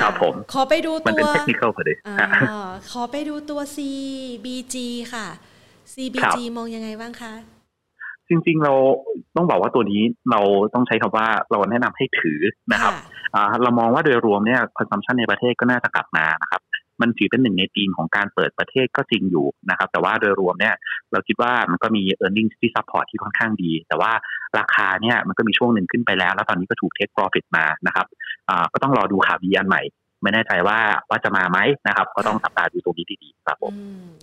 ครับผมขอไปดูตัวเทคนิคพอดีขอไปดูตัว CBG ค่ะ CBG มองยังไงบ้างคะจริงๆ เราต้องบอกว่าตัวนี้เราต้องใช้คำว่าเราแนะนำให้ถือนะครับเรามองว่าโดยรวมเนี่ย consumption ในประเทศก็น่าจะกลับมานะครับ มันถือเป็นหนึ่งในธีมของการเปิดประเทศก็จริงอยู่นะครับ แต่ว่าโดยรวมเนี่ยเราคิดว่ามันก็มี e a r n i n g ที่ support ที่ค่อนข้างดี แต่ว่าราคาเนี่ยมันก็มีช่วงหนึ่งขึ้นไปแล้ว แล้วตอนนี้ก็ถูก take profit มานะครับก็ต้องรอดูข่าวดีอันใหม่ไม่แน่ใจว่าว่าจะมาไหมนะครับ ก็ต้องจับตาดูตรงนี้ดีๆครับผม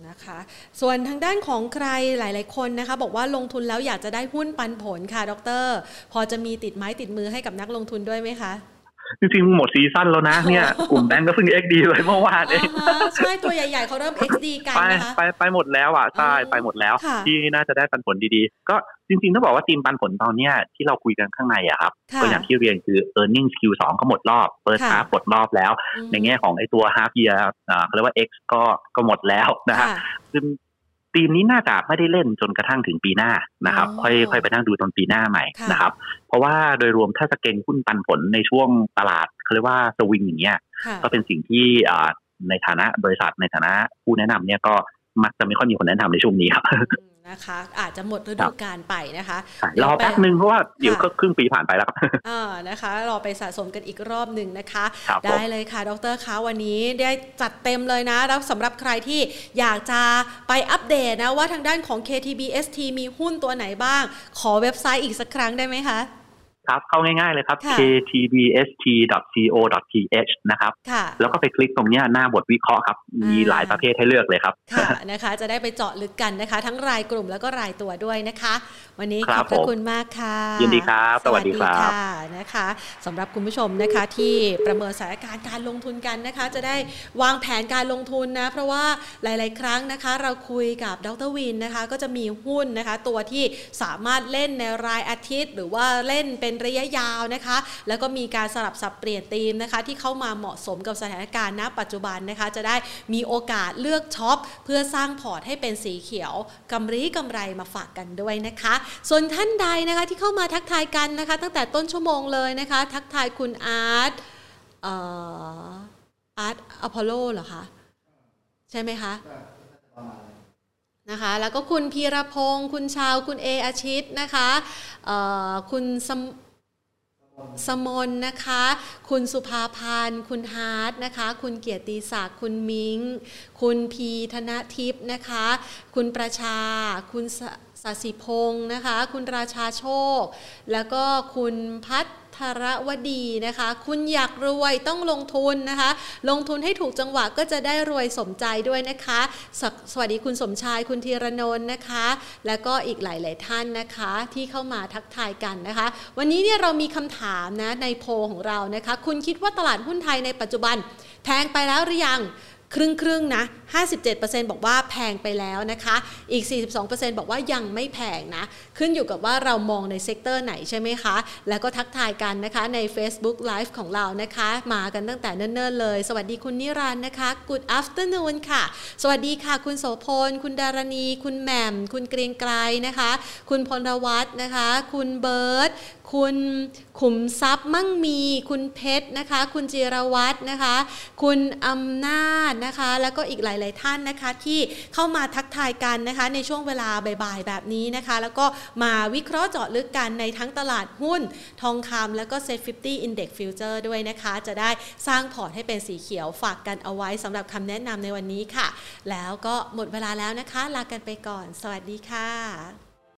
นะคะ ส่วนทางด้านของใครหลาย ๆ คนนะคะ บอกว่าลงทุนแล้วอยากจะได้หุ้นปันผลค่ะดร พอจะมีติดไม้ติดมือให้กับนักลงทุนด้วยไหมคะ จริงๆหมดซีซั่นแล้วนะเนี่ย กลุ่มแบงก์ก็เพิ่ง XD เลยเมื่อวานเองใช่ตัวใหญ่ๆเขาเริ่ม XD กันนะคะไปไปหมดแล้วอะใช่ไปหมดแล้ว ที่น่าจะได้ปันผลดีๆ ก็จริงๆต้องบอกว่าทีมปันผลตอนเนี้ยที่เราคุยกันข้างในอะครับก็อย่างที่เรียนคือ e a r n i n g Q2 ก็หมดรอบเปิด half หมดรอบแล้ว ในแง่ของไอ้ตัว half year เขาเรียกว่า X ก็ก็หมดแล้วนะฮะ ทีมนี้น่าจะไม่ได้เล่นจนกระทั่งถึงปีหน้านะครับ ค่อยค่อยไปนั่งดูตอนปีหน้าใหม่นะครับ เพราะว่าโดยรวมถ้าสเก็งหุ้นปันผลในช่วงตลาดเขาเรียกว่าสวิงอย่างเงี้ยก็เป็นสิ่งที่ในฐานะบริษัทในฐานะผู้แนะนำเนี่ยก็ มักจะไม่ค่อยมีคนแนะนำในช่วงนี้ครับนะคะ อาจจะหมดฤดูกาลไปนะคะรอแป๊บนึงเพราะว่าเดี๋ยวก็ครึ่งปีผ่านไปแล้วครับอ่านะคะรอไปสะสมกันอีกรอบหนึ่งนะคะ ได้เลยค่ะ ดรคะวันนี้ได้จัดเต็มเลยนะ แล้วสำหรับใครที่อยากจะไปอัปเดตนะว่าทางด้านของ KTBST มีหุ้นตัวไหนบ้าง ขอเว็บไซต์อีกสักครั้งได้ไหมคะ ครับเข้าง่ายๆเลยครับ ktbst.co.th นะครับ แล้วก็ไปคลิกตรงนี้หน้าบทวิเคราะห์ครับ มีหลายประเภทให้เลือกเลยครับ ค่ะนะคะ จะได้ไปเจาะลึกกันนะคะ ทั้งรายกลุ่มแล้วก็รายตัวด้วยนะคะ วันนี้ขอบพระคุณมากค่ะ ยินดีครับ สวัสดีครับนะคะสำหรับคุณผู้ชมนะคะที่ประเมินสถานการณ์การลงทุนกันนะคะ จะได้วางแผนการลงทุนนะ เพราะว่าหลาย ๆ ครั้งนะคะ เราคุยกับดรวินนะคะ ก็จะมีหุ้นนะคะ ตัวที่สามารถเล่นในรายอาทิตย์ หรือว่าเล่นเป็นระยะยาวนะคะ แล้วก็มีการสลับสับเปลี่ยนธีมนะคะ ที่เข้ามาเหมาะสมกับสถานการณ์ณปัจจุบันนะคะ จะได้มีโอกาสเลือกช็อป เพื่อสร้างพอร์ตให้เป็นสีเขียวกำไรกำไรมาฝากกันด้วยนะคะ ส่วนท่านใดนะคะที่เข้ามาทักทายกันนะคะ ตั้งแต่ต้นชั่วโมงเลยนะคะ ทักทายคุณอาร์ตอาร์ตอพอลโลเหรอคะใช่ไหมคะนะคะแล้วก็คุณพีรพงศ์คุณชาวคุณเออาชิตนะคะคุณส สมนนะคะ คุณสุภาพันธ์ คุณฮาร์ดนะคะ คุณเกียรติศักดิ์ คุณมิงคุณพีธนทิพย์นะคะ คุณประชา คุณสสิพงศ์นะคะ คุณราชาโชค แล้วก็คุณพัฒ ธรวดีนะคะ คุณอยากรวยต้องลงทุนนะคะ ลงทุนให้ถูกจังหวะก็จะได้รวยสมใจด้วยนะคะ สสวัสดีคุณสมชายคุณธีรนนท์นะคะ แล้วก็อีกหลาย ๆ ท่านนะคะที่เข้ามาทักทายกันนะคะ วันนี้เนี่ยเรามีคำถามนะในโพลของเรานะคะ คุณคิดว่าตลาดหุ้นไทยในปัจจุบันแพงไปแล้วหรือยังครึ่งครึ่งนะ 57%บอกว่าแพงไปแล้วนะคะ อีก 42%บอกว่ายังไม่แพงนะขึ้นอยู่กับว่าเรามองใน sector ไหนใช่ไหมคะ แล้วก็ทักทายกันนะคะใน Facebook Live ของเรานะคะ มากันตั้งแต่เนิ่นๆเลย สวัสดีคุณนิรันด์นะคะ Good afternoon ค่ะ สวัสดีค่ะ คุณโสพล คุณดารณี คุณแหม่ม คุณเกรียงไกรนะคะ คุณพลวัฒน์นะคะ คุณเบิร์ตคุณขุมทรัพย์มั่งมี คุณเพชรนะคะ คุณจิรวัตรนะคะ คุณอำนาจนะคะ แล้วก็อีกหลาย ๆ ท่านนะคะที่เข้ามาทักทายกันนะคะ ในช่วงเวลาบ่าย ๆ แบบนี้นะคะ แล้วก็มาวิเคราะห์เจาะลึกกันในทั้งตลาดหุ้น ทองคำแล้วก็ Set 50 Index Future ด้วยนะคะ จะได้สร้างพอร์ตให้เป็นสีเขียวฝากกันเอาไว้สำหรับคำแนะนำในวันนี้ค่ะ แล้วก็หมดเวลาแล้วนะคะ ลากันไปก่อน สวัสดีค่ะ